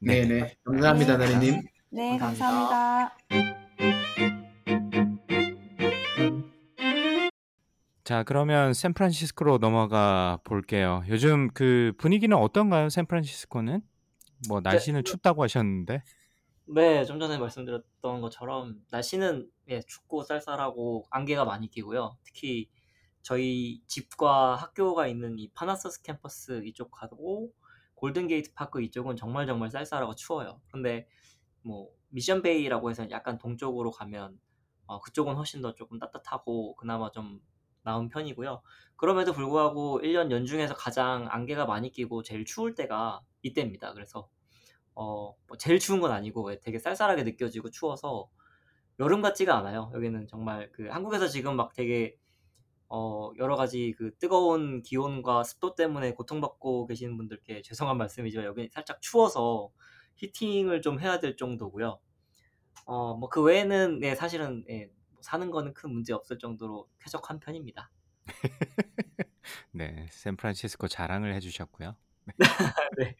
네 네 감사합니다 네. 나리님. 네, 감사합니다. 감사합니다. 자, 그러면 샌프란시스코로 넘어가 볼게요. 요즘 그 분위기는 어떤가요? 샌프란시스코는? 뭐 날씨는 춥다고 하셨는데. 네, 좀 전에 말씀드렸던 것처럼 날씨는 예, 춥고 쌀쌀하고 안개가 많이 끼고요. 특히 저희 집과 학교가 있는 이 Parnassus 캠퍼스 이쪽 가고 Golden Gate Park 이쪽은 정말 정말 쌀쌀하고 추워요. 근데 뭐 Mission Bay라고 해서 약간 동쪽으로 가면 어, 그쪽은 훨씬 더 조금 따뜻하고 그나마 좀 나은 편이고요. 그럼에도 불구하고 1년 연중에서 가장 안개가 많이 끼고 제일 추울 때가 이때입니다. 그래서 어, 뭐 제일 추운 건 아니고 예, 되게 쌀쌀하게 느껴지고 추워서 여름 같지가 않아요. 여기는 정말 그 한국에서 지금 막 되게 어, 여러 가지 그 뜨거운 기온과 습도 때문에 고통받고 계시는 분들께 죄송한 말씀이지만 여기 살짝 추워서 히팅을 좀 해야 될 정도고요. 어, 뭐 그 외에는 네, 사실은 예, 뭐 사는 거는 큰 문제 없을 정도로 쾌적한 편입니다. <laughs> 네, 샌프란시스코 자랑을 해주셨고요. <laughs> 네.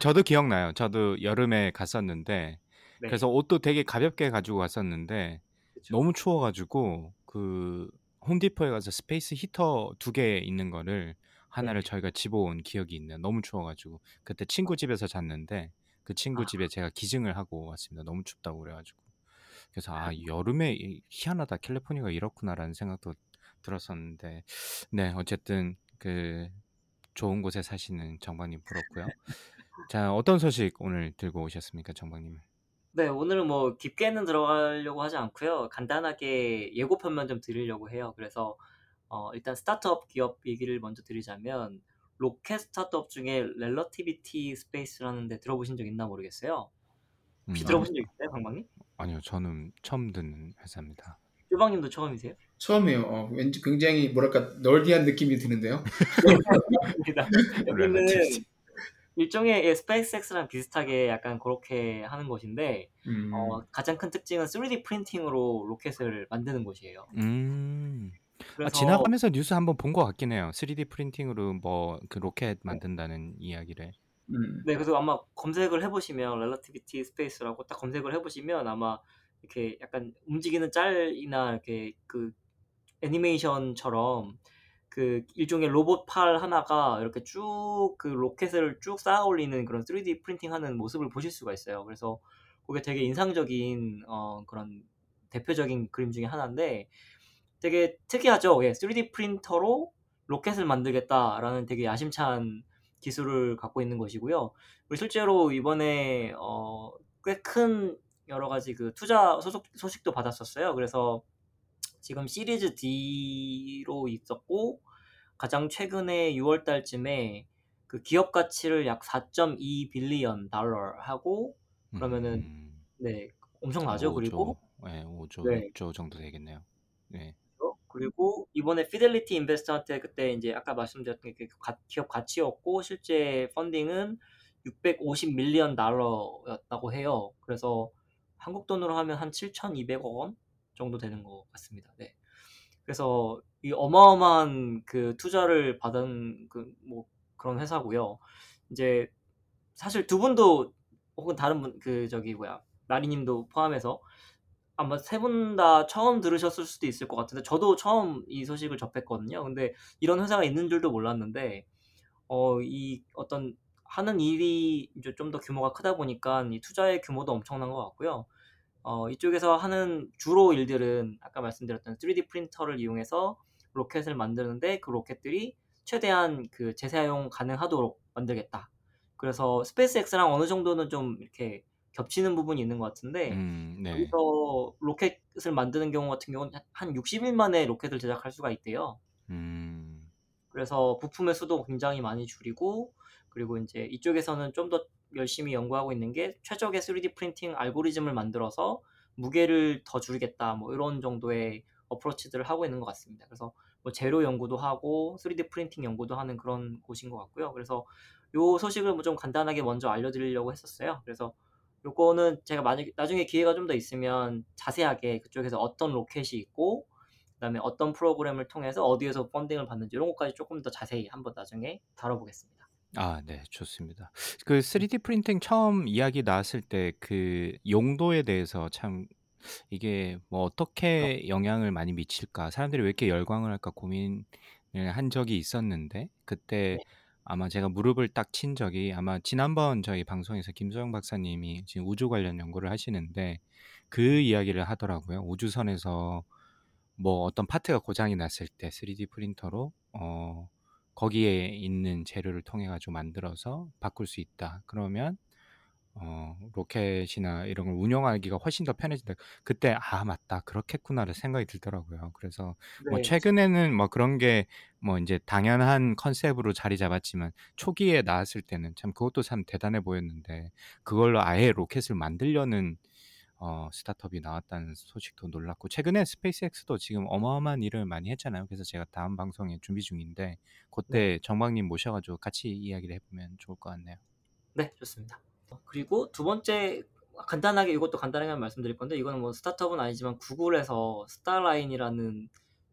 저도 기억나요. 저도 여름에 갔었는데 네. 그래서 옷도 되게 가볍게 가지고 갔었는데 그쵸. 너무 추워 가지고 그 Home Depot에 가서 space heater 두 개 있는 거를 하나를 네. 저희가 집어온 기억이 있네요. 너무 추워 가지고 그때 친구 집에서 잤는데 그 친구 아. 집에 제가 기증을 하고 왔습니다. 너무 춥다고 그래 가지고 그래서 아 여름에 이- 희한하다 캘리포니아가 이렇구나라는 생각도 들었었는데 네 어쨌든 그 좋은 곳에 사시는 정박님 부럽고요. 자 어떤 소식 오늘 들고 오셨습니까, 정박님? 네, 오늘은 뭐 깊게는 들어가려고 하지 않고요. 간단하게 예고편만 좀 드리려고 해요. 그래서 어, 일단 스타트업 기업 얘기를 먼저 드리자면 로켓 스타트업 중에 Relativity Space라는 데 들어보신 적 있나 모르겠어요. 혹시 음, 들어보신 적 있어요, 방방님? 아니요, 저는 처음 듣는 회사입니다. 조박님도 처음이세요? 처음이에요. 어, 왠지 굉장히 뭐랄까 nerdy한 느낌이 드는데요. 여기는. <laughs> 일종의 예, SpaceX랑 비슷하게 약간 그렇게 하는 곳인데 음, 어, 가장 큰 특징은 3D 프린팅으로 로켓을 만드는 곳이에요. 음. 아, 그래서 지나가면서 뉴스 한번 본 것 같긴 해요. 3D 프린팅으로 뭐 그 로켓 만든다는 이야기를. 음, 네, 그래서 아마 검색을 해보시면 Relativity Space라고 딱 검색을 해보시면 아마 이렇게 약간 움직이는 짤이나 이렇게 그 애니메이션처럼 그 일종의 로봇 팔 하나가 이렇게 쭉 그 로켓을 쭉 쌓아 올리는 그런 3D 프린팅하는 모습을 보실 수가 있어요. 그래서 그게 되게 인상적인 어, 그런 대표적인 그림 중에 하나인데 되게 특이하죠. 예, 3D 프린터로 로켓을 만들겠다라는 되게 야심찬 기술을 갖고 있는 것이고요. 그리고 실제로 이번에 어, 꽤 큰 여러 가지 그 투자 소속, 소식도 받았었어요. 그래서 지금 시리즈 D로 있었고 가장 최근에 6월 달쯤에 그 기업 가치를 약 4.2 빌리언 달러 하고 그러면은 음, 네 엄청나죠. 5조, 그리고 네, 5조, 네 6조 정도 되겠네요. 네. 그리고 이번에 피델리티 인베스터한테 그때 이제 아까 말씀드렸던 게 가- 기업 가치였고 실제 펀딩은 650 밀리언 달러였다고 해요. 그래서 한국 돈으로 하면 한 7,200억 원 정도 되는 것 같습니다. 네. 그래서 이 어마어마한 그 투자를 받은 그 뭐 그런 회사고요. 이제 사실 두 분도 혹은 다른 분 그 저기 뭐야 나리님도 포함해서 아마 세 분 다 처음 들으셨을 수도 있을 것 같은데 저도 처음 이 소식을 접했거든요. 근데 이런 회사가 있는 줄도 몰랐는데 어, 이 어떤 하는 일이 이제 좀 더 규모가 크다 보니까 이 투자의 규모도 엄청난 것 같고요. 어, 이쪽에서 하는 주로 일들은 아까 말씀드렸던 3D 프린터를 이용해서 로켓을 만드는데 그 로켓들이 최대한 그 재사용 가능하도록 만들겠다. 그래서 SpaceX랑 어느 정도는 좀 이렇게 겹치는 부분이 있는 것 같은데 음, 네. 여기서 로켓을 만드는 경우 같은 경우는 한 60일 만에 로켓을 제작할 수가 있대요. 음, 그래서 부품의 수도 굉장히 많이 줄이고 그리고 이제 이쪽에서는 좀 더 열심히 연구하고 있는 게 최적의 3D 프린팅 알고리즘을 만들어서 무게를 더 줄이겠다 뭐 이런 정도의 approach들을 하고 있는 것 같습니다. 그래서 뭐 재료 연구도 하고 3D 프린팅 연구도 하는 그런 곳인 것 같고요. 그래서 요 소식을 뭐 좀 간단하게 먼저 알려드리려고 했었어요. 그래서 요거는 제가 만약 나중에 기회가 좀 더 있으면 자세하게 그쪽에서 어떤 로켓이 있고 그다음에 어떤 프로그램을 통해서 어디에서 펀딩을 받는지 이런 것까지 조금 더 자세히 한번 나중에 다뤄보겠습니다. 아, 네, 좋습니다. 그 3D 프린팅 처음 이야기 나왔을 때 그 용도에 대해서 참 이게 뭐 어떻게 영향을 많이 미칠까, 사람들이 왜 이렇게 열광을 할까 고민을 한 적이 있었는데 그때 네. 아마 제가 무릎을 딱 친 적이 아마 지난번 저희 방송에서 김소영 박사님이 지금 우주 관련 연구를 하시는데 그 이야기를 하더라고요. 우주선에서 뭐 어떤 파트가 고장이 났을 때 3D 프린터로 어 거기에 있는 재료를 통해 가지고 만들어서 바꿀 수 있다. 그러면 어 로켓이나 이런 걸 운영하기가 훨씬 더 편해진다. 그때 '아 맞다. 그렇겠구나.'는 생각이 들더라고요. 그래서 뭐 네. 최근에는 뭐 그런 게뭐 인제 당연한 컨셉으로 자리 잡았지만 초기에 나왔을 때는 참 그것도 참 대단해 보였는데 그걸로 아예 로켓을 만들려는 어 스타트업이 나왔다는 소식도 놀랐고 최근에 SpaceX도 지금 어마어마한 일을 많이 했잖아요. 그래서 제가 다음 방송에 준비 중인데 네. 고때 정박님 모셔 가지고 같이 이야기를 해 보면 좋을 것 같네요. 네, 좋습니다. 그리고 두 번째 간단하게 이것도 간단하게 말씀드릴 건데 이거는 뭐 스타트업은 아니지만 구글에서 Starline이라는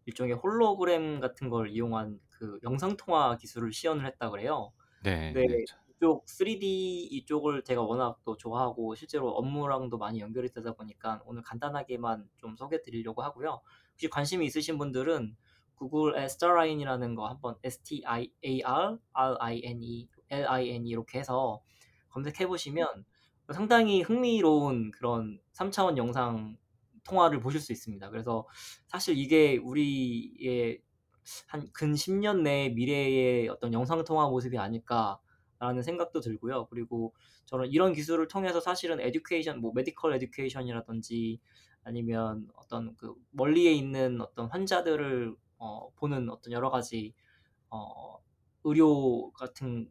일종의 홀로그램 같은 걸 이용한 그 영상 통화 기술을 시연을 했다 그래요. 네, 네. 이쪽 3D 이쪽을 제가 워낙 또 좋아하고 실제로 업무랑도 많이 연결이 되다 보니까 오늘 간단하게만 좀 소개해 드리려고 하고요. 혹시 관심이 있으신 분들은 구글의 스타라인이라는 거 한번 S T I N E L E 이렇게 해서 검색해 보시면 상당히 흥미로운 그런 3차원 영상 통화를 보실 수 있습니다. 그래서 사실 이게 우리의 한 근 10년 내 미래의 어떤 영상 통화 모습이 아닐까 라는 생각도 들고요. 그리고 저는 이런 기술을 통해서 사실은 education, 뭐 medical education이라든지 아니면 어떤 그 멀리에 있는 어떤 환자들을 어, 보는 어떤 여러 가지 어, 의료 같은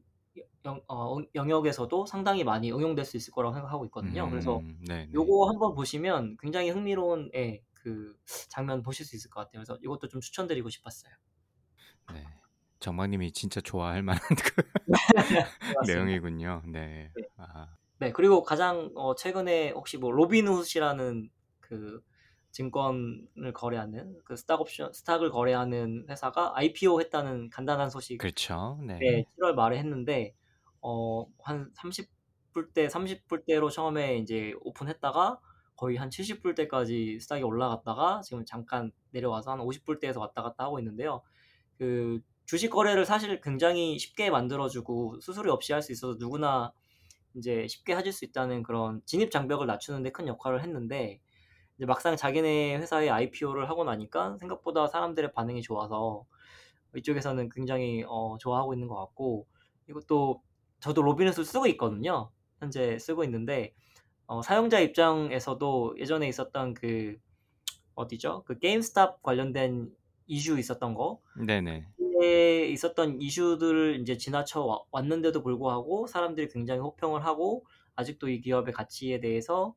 영, 어, 영역에서도 상당히 많이 응용될 수 있을 거라고 생각하고 있거든요. 그래서 음, 네, 네. 요거 한번 보시면 굉장히 흥미로운 예, 그 장면 보실 수 있을 것 같아요. 그래서 이것도 좀 추천드리고 싶었어요. 네. 정박님이 진짜 좋아할 만한 <laughs> 그. 내용이군요. 네. 네. 아, 네, 그리고 가장 어, 최근에 혹시 뭐 로빈훗이라는 그 증권을 거래하는 그 스탁 옵션 스탁을 거래하는 회사가 IPO 했다는 간단한 소식 그렇죠. 네. 네, 7월 말에 했는데 어, 한 30불대, 30불대로 처음에 이제 오픈했다가 거의 한 70불대까지 스탁이 올라갔다가 지금 잠깐 내려와서 한 50불대에서 왔다 갔다 하고 있는데요. 그 주식 거래를 사실 굉장히 쉽게 만들어주고 수수료 없이 할 수 있어서 누구나 이제 쉽게 하실 수 있다는 그런 진입 장벽을 낮추는데 큰 역할을 했는데 이제 막상 자기네 회사에 IPO를 하고 나니까 생각보다 사람들의 반응이 좋아서 이쪽에서는 굉장히 어, 좋아하고 있는 것 같고 이것도 저도 로빈훗을 쓰고 있거든요. 현재 쓰고 있는데 어, 사용자 입장에서도 예전에 있었던 그 어디죠? 그 게임스탑 관련된 이슈 있었던 거 네네. 에 있었던 이슈들을 이제 지나쳐 와- 왔는데도 불구하고 사람들이 굉장히 호평을 하고 아직도 이 기업의 가치에 대해서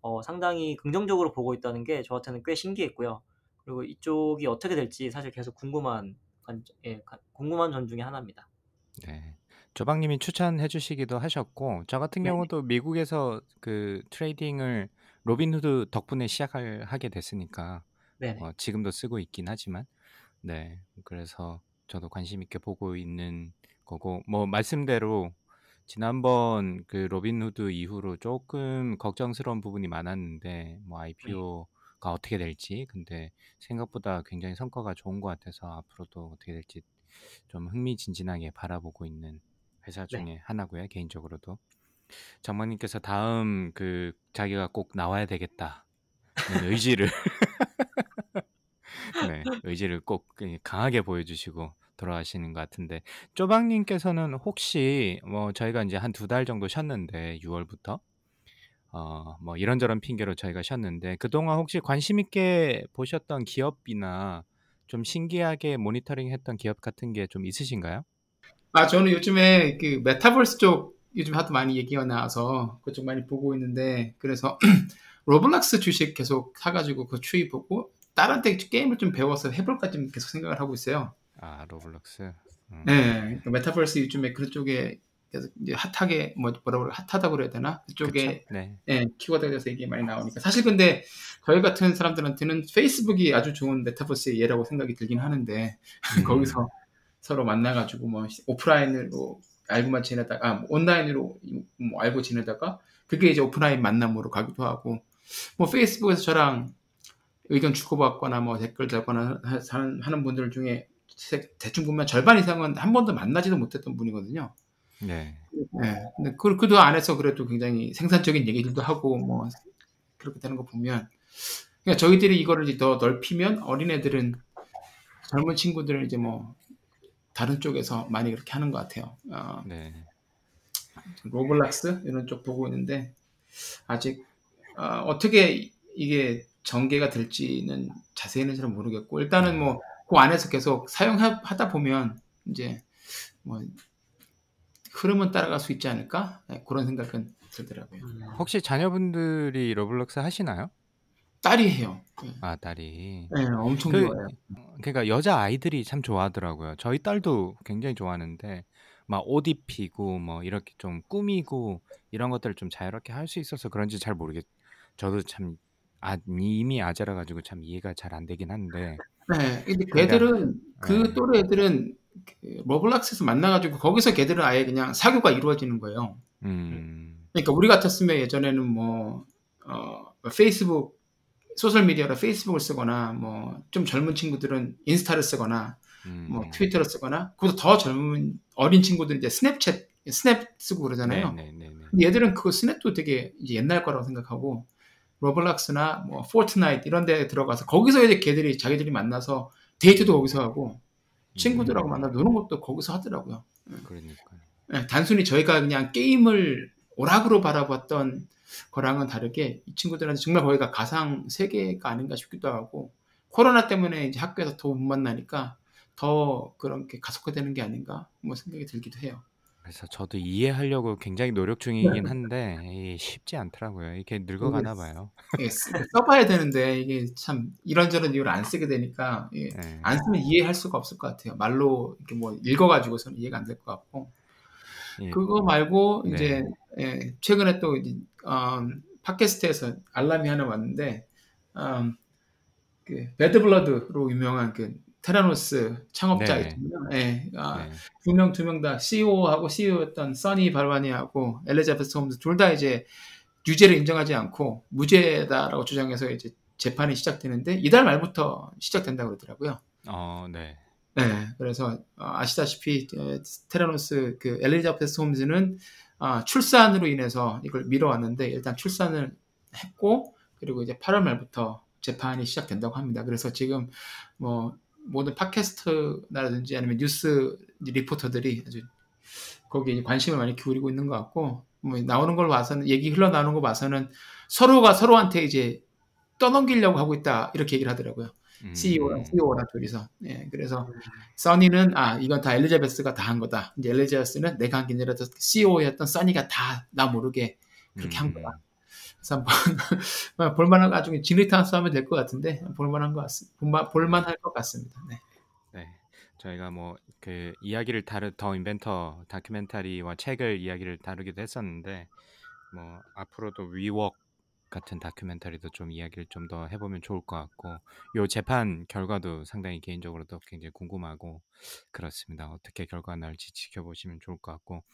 어, 상당히 긍정적으로 보고 있다는 게 저한테는 꽤 신기했고요. 그리고 이쪽이 어떻게 될지 사실 계속 궁금한 관- 예, 가- 궁금한 점 중에 하나입니다. 네. 조박님이 추천해 주시기도 하셨고, 저 같은 네. 경우도 미국에서 그 trading을 Robinhood 덕분에 시작을 하게 됐으니까. 어, 지금도 쓰고 있긴 하지만, 네. 그래서 저도 관심 있게 보고 있는 거고, 뭐, 말씀대로 지난번 그 로빈후드 이후로 조금 걱정스러운 부분이 많았는데, 뭐, IPO가 어떻게 될지, 근데 생각보다 굉장히 성과가 좋은 것 같아서 앞으로도 어떻게 될지 좀 흥미진진하게 바라보고 있는 회사 네. 중에 하나고요, 개인적으로도. 장모님께서 다음 그 자기가 꼭 나와야 되겠다는 의지를 <laughs> <laughs> 네, 의지를 꼭 강하게 보여주시고 돌아가시는 것 같은데 쪼박님께서는 혹시 뭐 저희가 이제 한 두 달 정도 쉬었는데 6월부터 어 뭐 이런저런 핑계로 저희가 쉬었는데 그동안 혹시 관심 있게 보셨던 기업이나 좀 신기하게 모니터링했던 기업 같은 게 좀 있으신가요? 아, 저는 요즘에 그 메타버스 쪽 요즘 하도 많이 얘기가 나와서 그쪽 많이 보고 있는데 그래서 <clears throat> Roblox 주식 계속 사가지고 그 추이 보고 데 게임을 좀 배워서 해볼까 좀 계속 생각을 하고 있어요. 아 Roblox. 음. 네, 그러니까 메타버스 요즘에 그쪽에 계속 이제 핫하게 뭐 뭐라고 핫하다고 그래야 되나 그쪽에 그쵸? 네. 예, 키워드에 대해서 얘기 많이 나오니까 사실 근데 저희 같은 사람들한테는 페이스북이 아주 좋은 메타버스의 예라고 생각이 들긴 하는데 <laughs> 음. 거기서 서로 만나가지고 뭐 오프라인으로 알고만 지내다가 아, 뭐 온라인으로 뭐 알고 지내다가 그게 이제 오프라인 만남으로 가기도 하고 뭐 페이스북에서 저랑 의견 주고받거나 뭐 댓글 달거나 하- 하는, 하는 분들 중에 대- 대충 보면 절반 이상은 한 번도 만나지도 못했던 분이거든요. 네. 네. 근데 그, 그 안에서 그래도 굉장히 생산적인 얘기들도 하고 뭐 그렇게 되는 거 보면 그러니까 저희들이 이거를 더 넓히면 어린애들은 젊은 친구들은 이제 뭐 다른 쪽에서 많이 그렇게 하는 것 같아요. 어, 네. 로블락스 이런 쪽 보고 있는데 아직 어, 떻게 이게 전개가 될지는 자세히는 잘 모르겠고 일단은 뭐 그 안에서 계속 사용하다 보면 이제 뭐 흐름은 따라갈 수 있지 않을까 네, 그런 생각은 들더라고요. 음, 혹시 자녀분들이 Roblox 하시나요? 딸이 해요. 네, 아 딸이. 네, 엄청 그 좋아해요. 그러니까 여자 아이들이 참 좋아하더라고요. 저희 딸도 굉장히 좋아하는데 막 옷 입히고 뭐 이렇게 좀 꾸미고 이런 것들을 좀 자유롭게 할 수 있어서 그런지 잘 모르겠. 저도 참 아, 이미 아재라 가지고 참 이해가 잘 안 되긴 한데. 네, 근데 그러니까 걔들은 그 네. 또래 애들은 그 로블락스에서 만나가지고 거기서 걔들은 아예 그냥 사교가 이루어지는 거예요. 음. 그러니까 우리 같았으면 예전에는 뭐 어, 페이스북 소셜 미디어로 페이스북을 쓰거나 뭐 좀 젊은 친구들은 인스타를 쓰거나 음. 뭐 트위터를 쓰거나 그보다 더 젊은 어린 친구들은 이제 스냅챗 스냅 쓰고 그러잖아요. 네, 네, 네, 네. 근데 얘들은 그거 스냅도 되게 이제 옛날 거라고 생각하고 로블락스나 뭐 포트나이트 이런 데 들어가서 거기서 이제 걔들이 자기들이 만나서 데이트도 거기서 하고 친구들하고 음. 만나 노는 것도 거기서 하더라고요. 그러니까요. 예, 단순히 저희가 그냥 게임을 오락으로 바라봤던 거랑은 다르게 이 친구들한테 정말 거기가 가상 세계가 아닌가 싶기도 하고 코로나 때문에 이제 학교에서 더 못 만나니까 더 그런 게 가속화되는 게 아닌가 뭐 생각이 들기도 해요. 그래서 저도 이해하려고 굉장히 노력 중이긴 한데 쉽지 않더라고요. 이게 늙어가나 봐요. 예, 쓰- 써봐야 되는데 이게 참 이런저런 이유로 안 쓰게 되니까 예, 네. 안 쓰면 이해할 수가 없을 것 같아요. 말로 이렇게 뭐 읽어가지고서는 이해가 안 될 것 같고 예. 그거 말고 네. 이제 예, 최근에 또 이제, 음, 팟캐스트에서 알람이 하나 왔는데 음, 그 배드블러드로 유명한 그 테라노스 창업자 네. 예, 아, 네. 두명 두 명 다 CEO하고 CEO였던 써니 발바니하고 엘리자베스 홈즈 둘 다 이제 유죄를 인정하지 않고 무죄다라고 주장해서 이제 재판이 시작되는데 이달 말부터 시작된다고 그러더라고요. 어, 네. 네, 그래서 어, 아시다시피 에, 테라노스 그 엘리자베스 홈즈는 아, 출산으로 인해서 이걸 미뤄왔는데 일단 출산을 했고 그리고 이제 8월 말부터 재판이 시작된다고 합니다. 그래서 지금 뭐 모든 팟캐스트라든지 아니면 뉴스 리포터들이 아주 거기에 관심을 많이 기울이고 있는 것 같고 뭐 나오는 걸 봐서는 얘기 흘러나오는 거 봐서는 서로가 서로한테 이제 떠넘기려고 하고 있다 이렇게 얘기를 하더라고요. 음, CEO랑 CEO랑 둘이서. 예, 그래서 써니는 아 이건 다 엘리자베스가 다 한 거다. 이제 엘리자베스는 내가 한 게 아니라 CEO였던 써니가 다 나 모르게 그렇게 한 음, 거다. 한번 <laughs> 볼만한 나중에 진리탄 싸움이 될것 같은데 볼만한 것 같습니다. 볼만, 볼만할 것 같습니다. 네. 네. 저희가 뭐 그 이야기를 다루 더 인벤터 다큐멘터리와 책을 이야기를 다루기도 했었는데 뭐 앞으로도 위웍 같은 다큐멘터리도 좀 이야기를 좀 더 해보면 좋을 것 같고 요 재판 결과도 상당히 개인적으로도 굉장히 궁금하고 그렇습니다. 어떻게 결과가 날지 지켜보시면 좋을 것 같고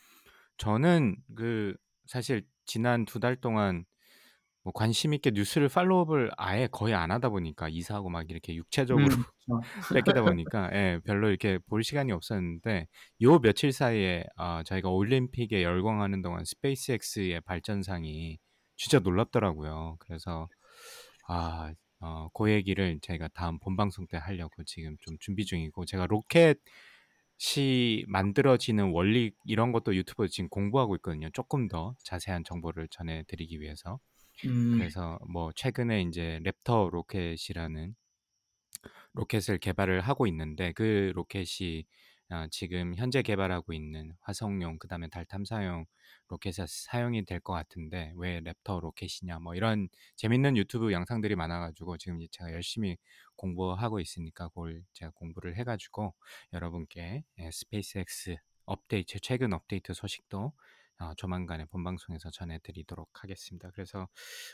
저는 그 사실 지난 두 달 동안 뭐 관심 있게 뉴스를 팔로우업을 아예 거의 안 하다 보니까 이사하고 막 이렇게 육체적으로 <laughs> 음. 뺏기다 보니까 예, 별로 이렇게 볼 시간이 없었는데 요 며칠 사이에 아, 저희가 올림픽에 열광하는 동안 스페이스X의 발전상이 진짜 놀랍더라고요. 그래서 아, 어, 그 얘기를 저희가 다음 본방송 때 하려고 지금 좀 준비 중이고 제가 로켓이 만들어지는 원리 이런 것도 유튜브에 지금 공부하고 있거든요. 조금 더 자세한 정보를 전해드리기 위해서. 음, 그래서 뭐 최근에 이제 랩터 로켓이라는 로켓을 개발을 하고 있는데 그 로켓이 아, 지금 현재 개발하고 있는 화성용 그다음에 달 탐사용 로켓에 사용이 될 것 같은데 왜 랩터 로켓이냐 뭐 이런 재밌는 유튜브 영상들이 많아가지고 지금 제가 열심히 공부하고 있으니까 그걸 제가 공부를 해가지고 여러분께 예, 스페이스X 업데이트 최근 업데이트 소식도 어, 조만간에 본방송에서 전해드리도록 하겠습니다. 그래서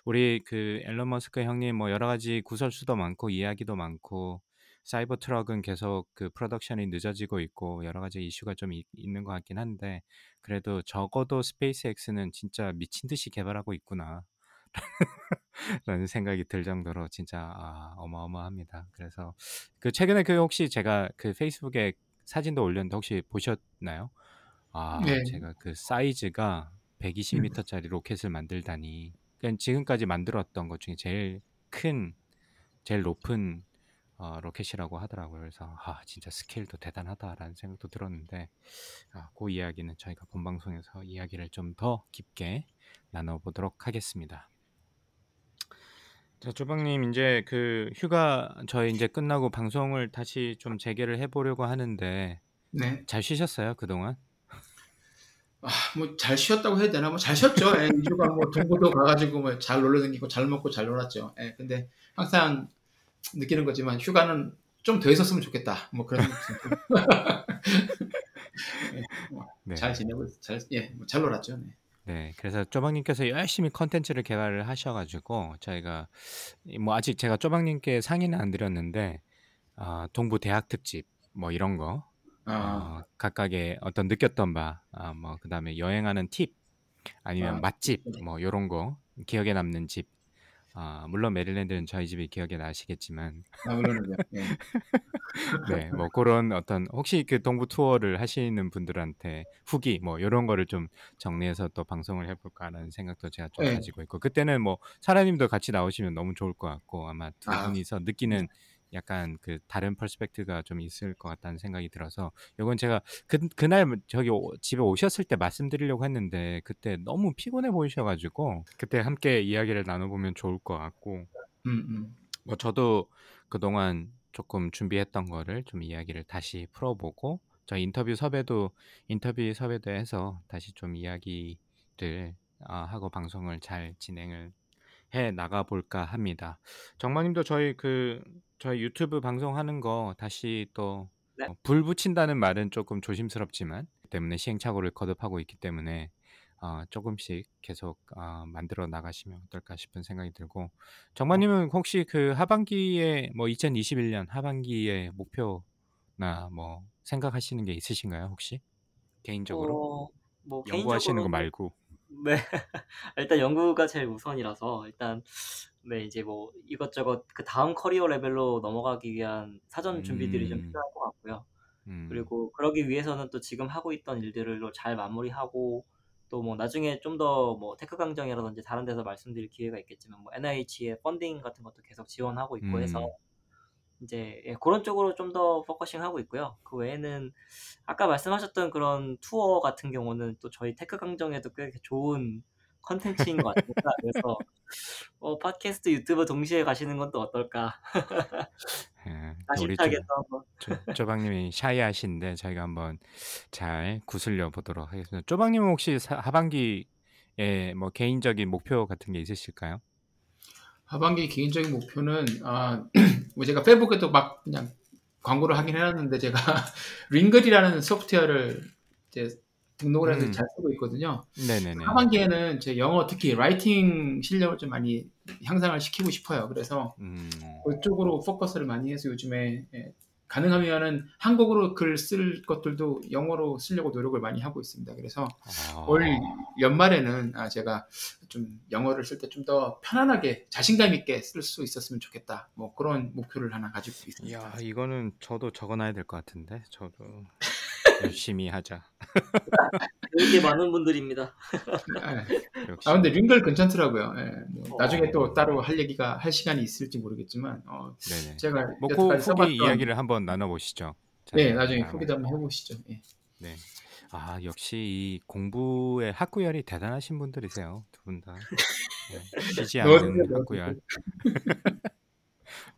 우리 그 일론 머스크 형님 뭐 여러 가지 구설수도 많고 이야기도 많고 사이버 트럭은 계속 그 production이 늦어지고 있고 여러 가지 이슈가 좀 있, 있는 것 같긴 한데 그래도 적어도 스페이스X는 진짜 미친 듯이 개발하고 있구나. <laughs> 라는 생각이 들 정도로 진짜 아, 어마어마합니다. 그래서 그 최근에 그 혹시 제가 그 페이스북에 사진도 올렸는데 혹시 보셨나요? 아, 네. 제가 그 사이즈가 120m짜리 로켓을 만들다니. 그냥 지금까지 만들었던 것 중에 제일 큰, 제일 높은 어, 로켓이라고 하더라고요. 그래서 아, 진짜 스케일도 대단하다라는 생각도 들었는데 아, 그 이야기는 저희가 본 방송에서 이야기를 좀 더 깊게 나눠보도록 하겠습니다. 자, 쪼박님 이제 그 휴가 저희 이제 끝나고 방송을 다시 좀 재개를 해보려고 하는데 네. 잘 쉬셨어요 그 동안? 아, 뭐 잘 쉬었다고 해야 되나? 뭐 잘 쉬었죠. 예, 2주간 뭐 동부도 가가지고 뭐 잘 놀러 다니고 잘 먹고 잘 놀았죠. 예, 근데 항상 느끼는 거지만 휴가는 좀 더 있었으면 좋겠다. 뭐 그런 생각 예, 뭐 네. 잘 지내고 있- 잘 예, 뭐 잘 놀았죠. 네. 네, 그래서 쪼박님께서 열심히 컨텐츠를 개발을 하셔가지고 저희가 이뭐 아직 제가 쪼박님께 상의는 안 드렸는데 아, 동부 대학 특집 뭐 이런 거 아, 어, 각각의 어떤 느꼈던 바, 아, 뭐 그다음에 여행하는 팁 아니면 아, 맛집 네. 뭐 이런 거 기억에 남는 집. 아, 물론 메릴랜드는 저희 집이 기억에 나시겠지만 아, 물론이죠. 예. <laughs> 네, 뭐 그런 어떤 혹시 그 동부 투어를 하시는 분들한테 후기 뭐 이런 거를 좀 정리해서 또 방송을 해볼까라는 생각도 제가 좀 네. 가지고 있고 그때는 뭐 사라님도 같이 나오시면 너무 좋을 것 같고 아마 두 아. 분이서 느끼는 약간 그 다른 퍼스펙트가 좀 있을 것 같다는 생각이 들어서 이건 제가 그 그날 저기 오- 집에 오셨을 때 말씀드리려고 했는데 그때 너무 피곤해 보이셔가지고 그때 함께 이야기를 나눠보면 좋을 것 같고 음, 음. 뭐 저도 그동안 조금 준비했던 거를 좀 이야기를 다시 풀어보고 저 인터뷰 섭외도 인터뷰 섭외도 해서 다시 좀 이야기를 아, 하고 방송을 잘 진행을 해 나가 볼까 합니다. 정마님도 저희 그 저희 유튜브 방송하는 거 다시 또 네. 어, 불 붙인다는 말은 조금 조심스럽지만 때문에 시행착오를 거듭하고 있기 때문에 어, 조금씩 계속 어, 만들어 나가시면 어떨까 싶은 생각이 들고 정마님은 혹시 그 하반기에 뭐 2021년 하반기에 목표나 뭐 생각하시는 게 있으신가요 혹시 개인적으로 어, 뭐 연구하시는 거 개인적으로는 말고 네. <laughs> 일단 연구가 제일 우선이라서 일단 네 이제 뭐 이것저것 그 다음 커리어 레벨로 넘어가기 위한 사전 준비들이 좀 음, 필요할 것 같고요. 음, 그리고 그러기 위해서는 또 지금 하고 있던 일들을 잘 마무리하고 또 뭐 나중에 좀 더 뭐 테크 강정이라든지 다른 데서 말씀드릴 기회가 있겠지만 뭐 NIH의 funding 같은 것도 계속 지원하고 있고 해서 음, 이제 예, 그런 쪽으로 좀 더 focusing 하고 있고요. 그 외에는 아까 말씀하셨던 그런 투어 같은 경우는 또 저희 테크 강정에도 꽤 좋은 <laughs> 컨텐츠인 것 같으니까 그래서 어, 팟캐스트 유튜브 동시에 가시는 건 또 어떨까? 예, 우리 아쉽게 쪼, 또 한번 쪼, 쪼박님이 shy하신데 저희가 한번 잘 구슬려 보도록 하겠습니다. 쪼박님은 혹시 사- 하반기에 뭐 개인적인 목표 같은 게 있으실까요? 하반기 개인적인 목표는 아, <clears throat> 뭐 제가 페이북에도 막 그냥 광고를 하긴 해놨는데 제가 <laughs> 링글이라는 소프트웨어를 이제 등록을 해서 음, 잘 쓰고 있거든요. 네네네. 하반기에는 제 영어 특히 writing 실력을 좀 많이 향상을 시키고 싶어요. 그래서 음, 그쪽으로 포커스를 많이 해서 요즘에 예, 가능하면은 한국어로 글 쓸 것들도 영어로 쓰려고 노력을 많이 하고 있습니다. 그래서 올 아, 연말에는 아, 제가 좀 영어를 쓸 때 좀 더 편안하게 자신감 있게 쓸 수 있었으면 좋겠다. 뭐 그런 목표를 하나 가지고 있습니다. 이야, 이거는 저도 적어놔야 될 것 같은데, 저도 <laughs> 열심히 하자. 되게 많은 분들입니다. 아, 역시. 아, 근데 링글 괜찮더라고요. 예, 뭐 나중에 또 어, 따로 할 얘기가 할 시간이 있을지 모르겠지만 어, 네네. 제가 뭐, 그 여태까지 후기 써봤던 이야기를 한번 나눠보시죠. 네 나중에 다음에. 후기도 한번 해보시죠. 예. 네. 아, 역시 이 공부의 학구열이 대단하신 분들이세요. 두 분 다. 네, 쉬지 <laughs> 않는. 학구열. <laughs>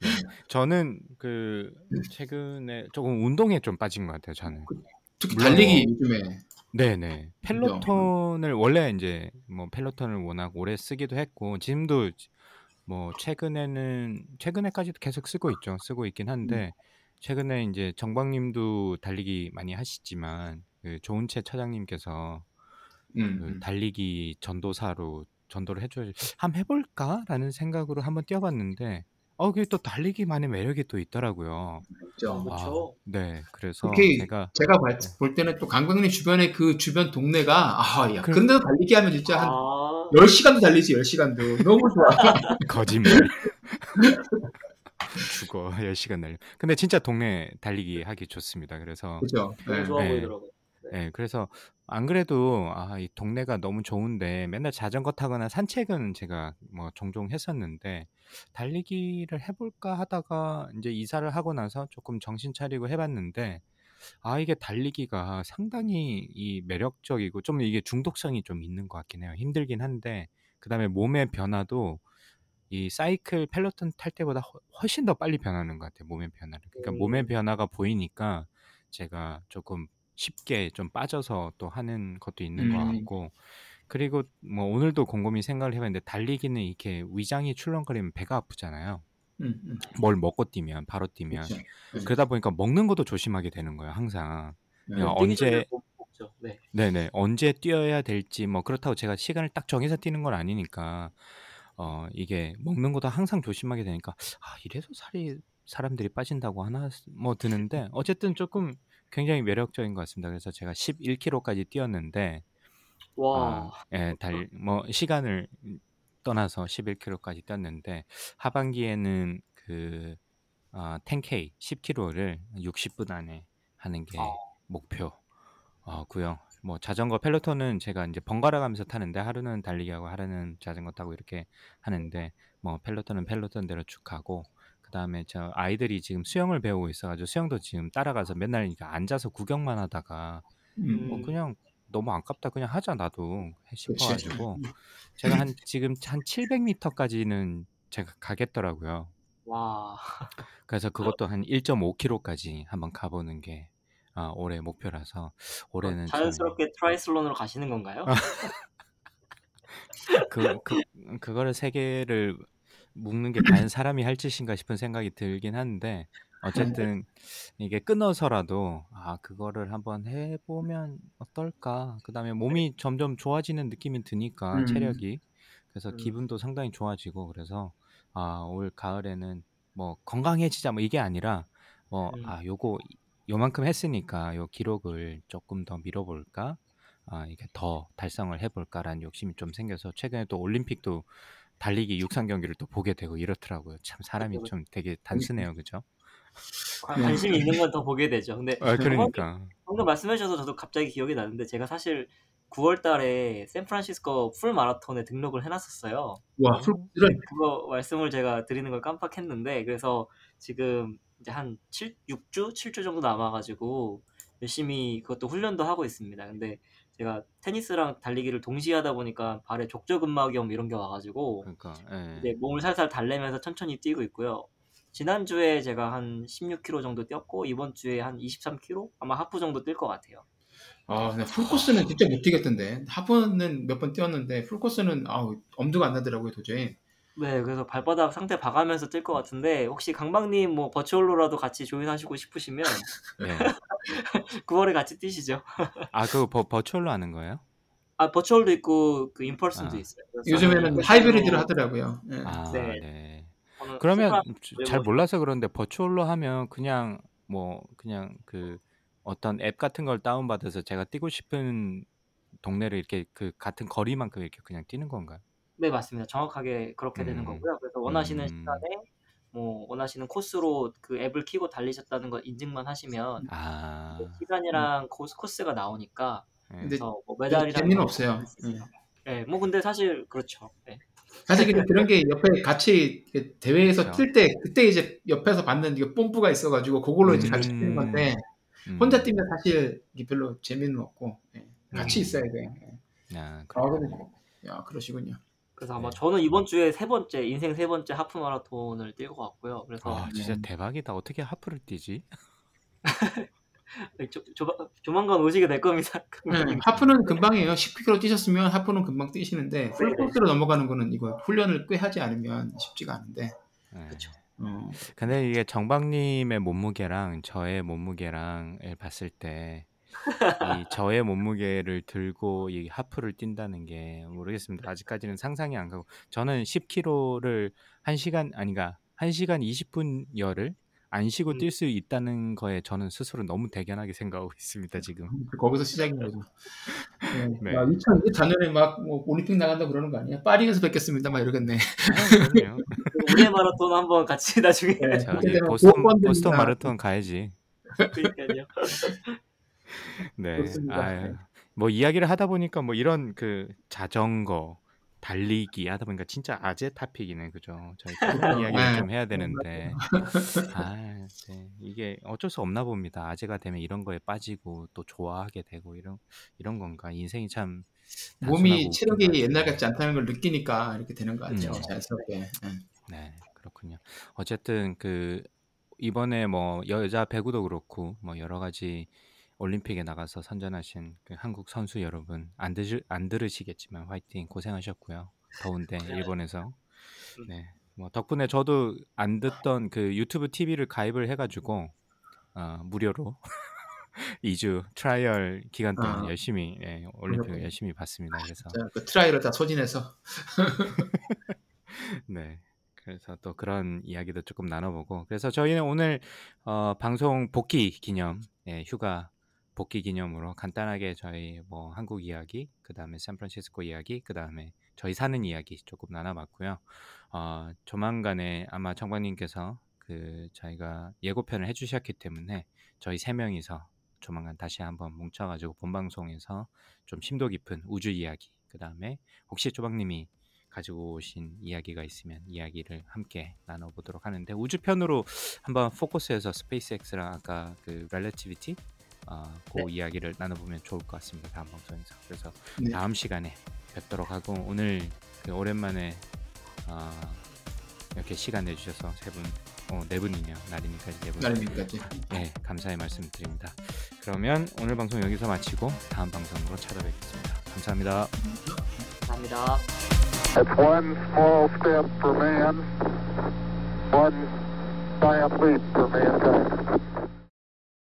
네. 저는 그 최근에 조금 운동에 좀 빠진 것 같아요. 저는. 특히 달리기 뭐 요즘에 네네 펠로톤을 원래 이제 뭐 펠로톤을 워낙 오래 쓰기도 했고 지금도 뭐 최근에는 최근에까지도 계속 쓰고 있죠. 쓰고 있긴 음, 한데 최근에 이제 정박님도 달리기 많이 하시지만 그 조은채 차장님께서 음, 그 음. 달리기 전도사로 전도를 해줘야지 한번 해볼까라는 생각으로 한번 뛰어봤는데 어 그게 또 달리기만의 매력이 또 있더라고요. 어, 있죠. 아, 그렇죠. 네 그래서 특히 제가 제가 봐- 네. 볼 때는 또 강강리 주변에 그 주변 동네가 아, 야, 그 그런데도 달리기 하면 진짜 한 아, 10시간도 달리지, 10시간도. 너무 좋아. <laughs> 거짓말 <laughs> 죽어 10시간 날려. 근데 진짜 동네 달리기 하기 좋습니다. 그래서 그죠? 너무 예. 좋아 네. 보이더라고요. 네. 예, 그래서 안 그래도 아, 이 동네가 너무 좋은데 맨날 자전거 타거나 산책은 제가 뭐 종종 했었는데 달리기를 해볼까 하다가 이제 이사를 하고 나서 조금 정신 차리고 해봤는데 아, 이게 달리기가 상당히 이 매력적이고 좀 이게 중독성이 좀 있는 것 같긴 해요. 힘들긴 한데 그다음에 몸의 변화도 이 사이클 펠로톤 탈 때보다 훨- 훨씬 더 빨리 변하는 것 같아요. 몸의 변화를. 그러니까 몸의 음, 변화가 보이니까 제가 조금 쉽게 좀 빠져서 또 하는 것도 있는 것 음, 같고 그리고 뭐 오늘도 곰곰이 생각을 해봤는데 달리기는 이렇게 위장이 출렁거리면 배가 아프잖아요. 음, 음. 뭘 먹고 뛰면 바로 뛰면 그렇죠. 예. 그러다 보니까 먹는 것도 조심하게 되는 거예요. 항상 전에 언제. 네. 네네 언제 뛰어야 될지 뭐 그렇다고 제가 시간을 딱 정해서 뛰는 건 아니니까 어 이게 먹는 것도 항상 조심하게 되니까 아 이래서 살이 사람들이 빠진다고 하나 뭐 드는데 어쨌든 조금 굉장히 매력적인 것 같습니다. 그래서 제가 11km까지 뛰었는데 와, 아, 예, 달, 뭐 시간을 떠나서 11km까지 뛰었는데 하반기에는 그 아, 10K 10km를 60분 안에 하는 게 아, 목표고요. 뭐 자전거 펠로톤은 제가 이제 번갈아 가면서 타는데 하루는 달리기 하고 하루는 자전거 타고 이렇게 하는데 뭐 펠로톤은 펠로톤대로 쭉 가고 그다음에 저 아이들이 지금 수영을 배우고 있어 가지고 수영도 지금 따라가서 맨날 이렇게 앉아서 구경만 하다가 음, 어 음, 그냥 너무 아깝다 그냥 하자 나도 그치. 싶어가지고 <laughs> 제가 한 지금 한 700m까지는 제가 가겠더라고요. 와. 그래서 그것도 한 1.5km까지 한번 가보는 게 아, 올해 목표라서 어, 올해는 참 자연스럽게 트라이애슬론으로 가시는 건가요? <laughs> 그, 그, 그거를 세 개를 묶는 게 과연 사람이 할 짓인가 싶은 생각이 들긴 하는데 어쨌든 이게 끊어서라도 아 그거를 한번 해보면 어떨까 그다음에 몸이 점점 좋아지는 느낌이 드니까 음. 체력이 그래서 음. 기분도 상당히 좋아지고 그래서 아 올 가을에는 뭐 건강해지자 뭐 이게 아니라 뭐 음. 아 요거 요만큼 했으니까 요 기록을 조금 더 밀어볼까 아 이게 더 달성을 해볼까라는 욕심이 좀 생겨서 최근에 또 올림픽도 달리기 육상 경기를 또 보게 되고 이렇더라고요. 참 사람이 그쵸, 좀 되게 단순해요, 그죠? 관- 관심 이 있는 건 더 보게 되죠. 근데 아 그러니까 방금 말씀해 주셔서 저도 갑자기 기억이 나는데 제가 사실 9월 달에 샌프란시스코 full 마라톤에 등록을 해놨었어요. 와, full, 이런, 그거 말씀을 제가 드리는 걸 깜빡했는데 그래서 지금 이제 한 7, 6주, 7주 정도 남아가지고 열심히 그것도 훈련도 하고 있습니다. 근데 제가 테니스랑 달리기를 동시에 하다 보니까 발에 족저근막염 이런 게 와가지고 그러니까 예. 이제 몸을 살살 달래면서 천천히 뛰고 있고요. 지난주에 제가 한 16km 정도 뛰었고 이번 주에 한 23km? 아마 하프 정도 뛸 것 같아요. 아, 근데 풀코스는 진짜 못 뛰겠던데. 하프는 몇 번 뛰었는데, 풀코스는, 아우, 엄두가 안 나더라고요, 도저히. 네, 그래서 발바닥 상태 봐가면서 뛸 것 같은데 혹시 강박님 뭐 버추얼로라도 같이 조인하시고 싶으시면 <laughs> <laughs> 예. 9월에 같이 뛰시죠. 아 그거 버, 버추얼로 하는 거예요? 아 버추얼도 있고 그 인펄슨도 아. 있어요. 요즘에는 하이브리드를 하더라고요. 예. 아 네. 네. 그러면 잘 몰라서 그런데 버추얼로 하면 그냥 뭐 그냥 그 어떤 앱 같은 걸 다운 받아서 제가 뛰고 싶은 동네를 이렇게 그 같은 거리만큼 이렇게 그냥 뛰는 건가요? 네 맞습니다. 정확하게 그렇게 되는 음. 거고요. 그래서 원하시는 음. 시간에 뭐 원하시는 코스로 그 앱을 키고 달리셨다는 거 인증만 하시면 아. 그 시간이랑 코스, 코스가 나오니까 예. 근데 그래서 뭐 메달이랑 재미는 이런 거 없어요. 있어요. 네, 뭐 근데 사실 그렇죠. 네. 사실 근데 그런 게 옆에 같이 이렇게 대회에서 그렇죠. 뛸 때, 그때 이제 옆에서 받는 이게 뽐뿌가 있어가지고, 그걸로 이제 같이 뛰는 음. 건데, 음. 혼자 뛰면 사실 이게 별로 재미는 없고, 예. 같이 음. 있어야 돼요. 예. 아, 아, 그렇군요. 근데, 야, 그러시군요. 그래서 아마 네. 저는 이번 주에 세 번째 인생 세 번째 하프 마라톤을 뛸 것 같고요. 그래서 아, 진짜 네. 대박이다. 어떻게 하프를 뛰지? <laughs> 조, 조, 조만간 오시게 될 겁니다. <laughs> 네, 하프는 금방이에요. 10km 뛰셨으면 하프는 금방 뛰시는데, 풀코스로 넘어가는 거는 이거 훈련을 꽤 하지 않으면 쉽지가 않은데, 예. 그렇죠. 어, 근데 이게 정박님의 몸무게랑 저의 몸무게랑을 봤을 때 이 저의 몸무게를 들고 이 하프를 뛴다는 게 모르겠습니다. 아직까지는 상상이 안 가고 저는 10km를 1시간 아니가 1시간 20분 열을 안 쉬고 음. 뛸수 있다는 거에 저는 스스로 너무 대견하게 생각하고 있습니다, 지금. 거기서 시작인 거죠. 네. 네. 야, 2024년에 막 뭐, 올림픽 나간다 그러는 거 아니야? 파리에서 뵙겠습니다. 막 이러겠네. 아. 우리의 <laughs> 마라톤 한번 같이 나중에 네. 저기 그때는 보스턴. 보스턴 마라톤 가야지. 그러니까요. 네. 아유, 뭐 이야기를 하다 보니까 뭐 이런 그 자전거, 달리기 하다 보니까 진짜 아재 타픽이네, 그죠? 저희 그런 이야기를 네. 좀 해야 되는데, 아, 네. 이게 어쩔 수 없나 봅니다. 아재가 되면 이런 거에 빠지고 또 좋아하게 되고 이런 이런 건가? 인생이 참 몸이 단순하고 체력이 웃긴 옛날. 같지 않다는 걸 느끼니까 이렇게 되는 것 같아요. 음. 자연스럽게. 예. 네, 그렇군요. 어쨌든 그 이번에 뭐 여자 배구도 그렇고 뭐 여러 가지 올림픽에 나가서 선전하신 그 한국 선수 여러분 안 들으 안 들으시겠지만 화이팅 고생하셨고요. 더운데 일본에서 네. 뭐 덕분에 저도 안 듣던 그 유튜브 TV를 가입을 해가지고 어, 무료로 <laughs> 2주 trial 기간 동안 아. 열심히 예, 올림픽을. 열심히 봤습니다. 그래서 자, 그 trial을 다 소진해서. <laughs> 네. 그래서 또 그런 이야기도 조금 나눠보고 그래서 저희는 오늘 어, 방송 복귀 기념 예, 휴가 복귀 기념으로 간단하게 저희 뭐 한국 이야기 그 다음에 샌프란시스코 이야기 그 다음에 저희 사는 이야기 조금 나눠봤고요. 어, 조만간에 아마 정관님께서 그 저희가 예고편을 해주셨기 때문에 저희 세 명이서 조만간 다시 한번 뭉쳐가지고 본 방송에서 좀 심도 깊은 우주 이야기 그 다음에 혹시 조박님이 가지고 오신 이야기가 있으면 이야기를 함께 나눠보도록 하는데 우주편으로 한번 포커스해서 스페이스X랑 아까 그 렐러티비티 어, 그 이야기를 나눠보면 좋을 것 같습니다 다음 방송에서 그래서 네. 다음 시간에 뵙도록 하고 오늘 그 오랜만에 어, 이렇게 시간 내주셔서 세 분, 어, 네 분이네요. 나린이까지 네 분. 나름이까지. 네, 감사의 말씀 드립니다. 그러면 오늘 방송 여기서 마치고 다음 방송으로 찾아뵙겠습니다. 감사합니다. 감사합니다. It's one small step for man, one giant leap for mankind.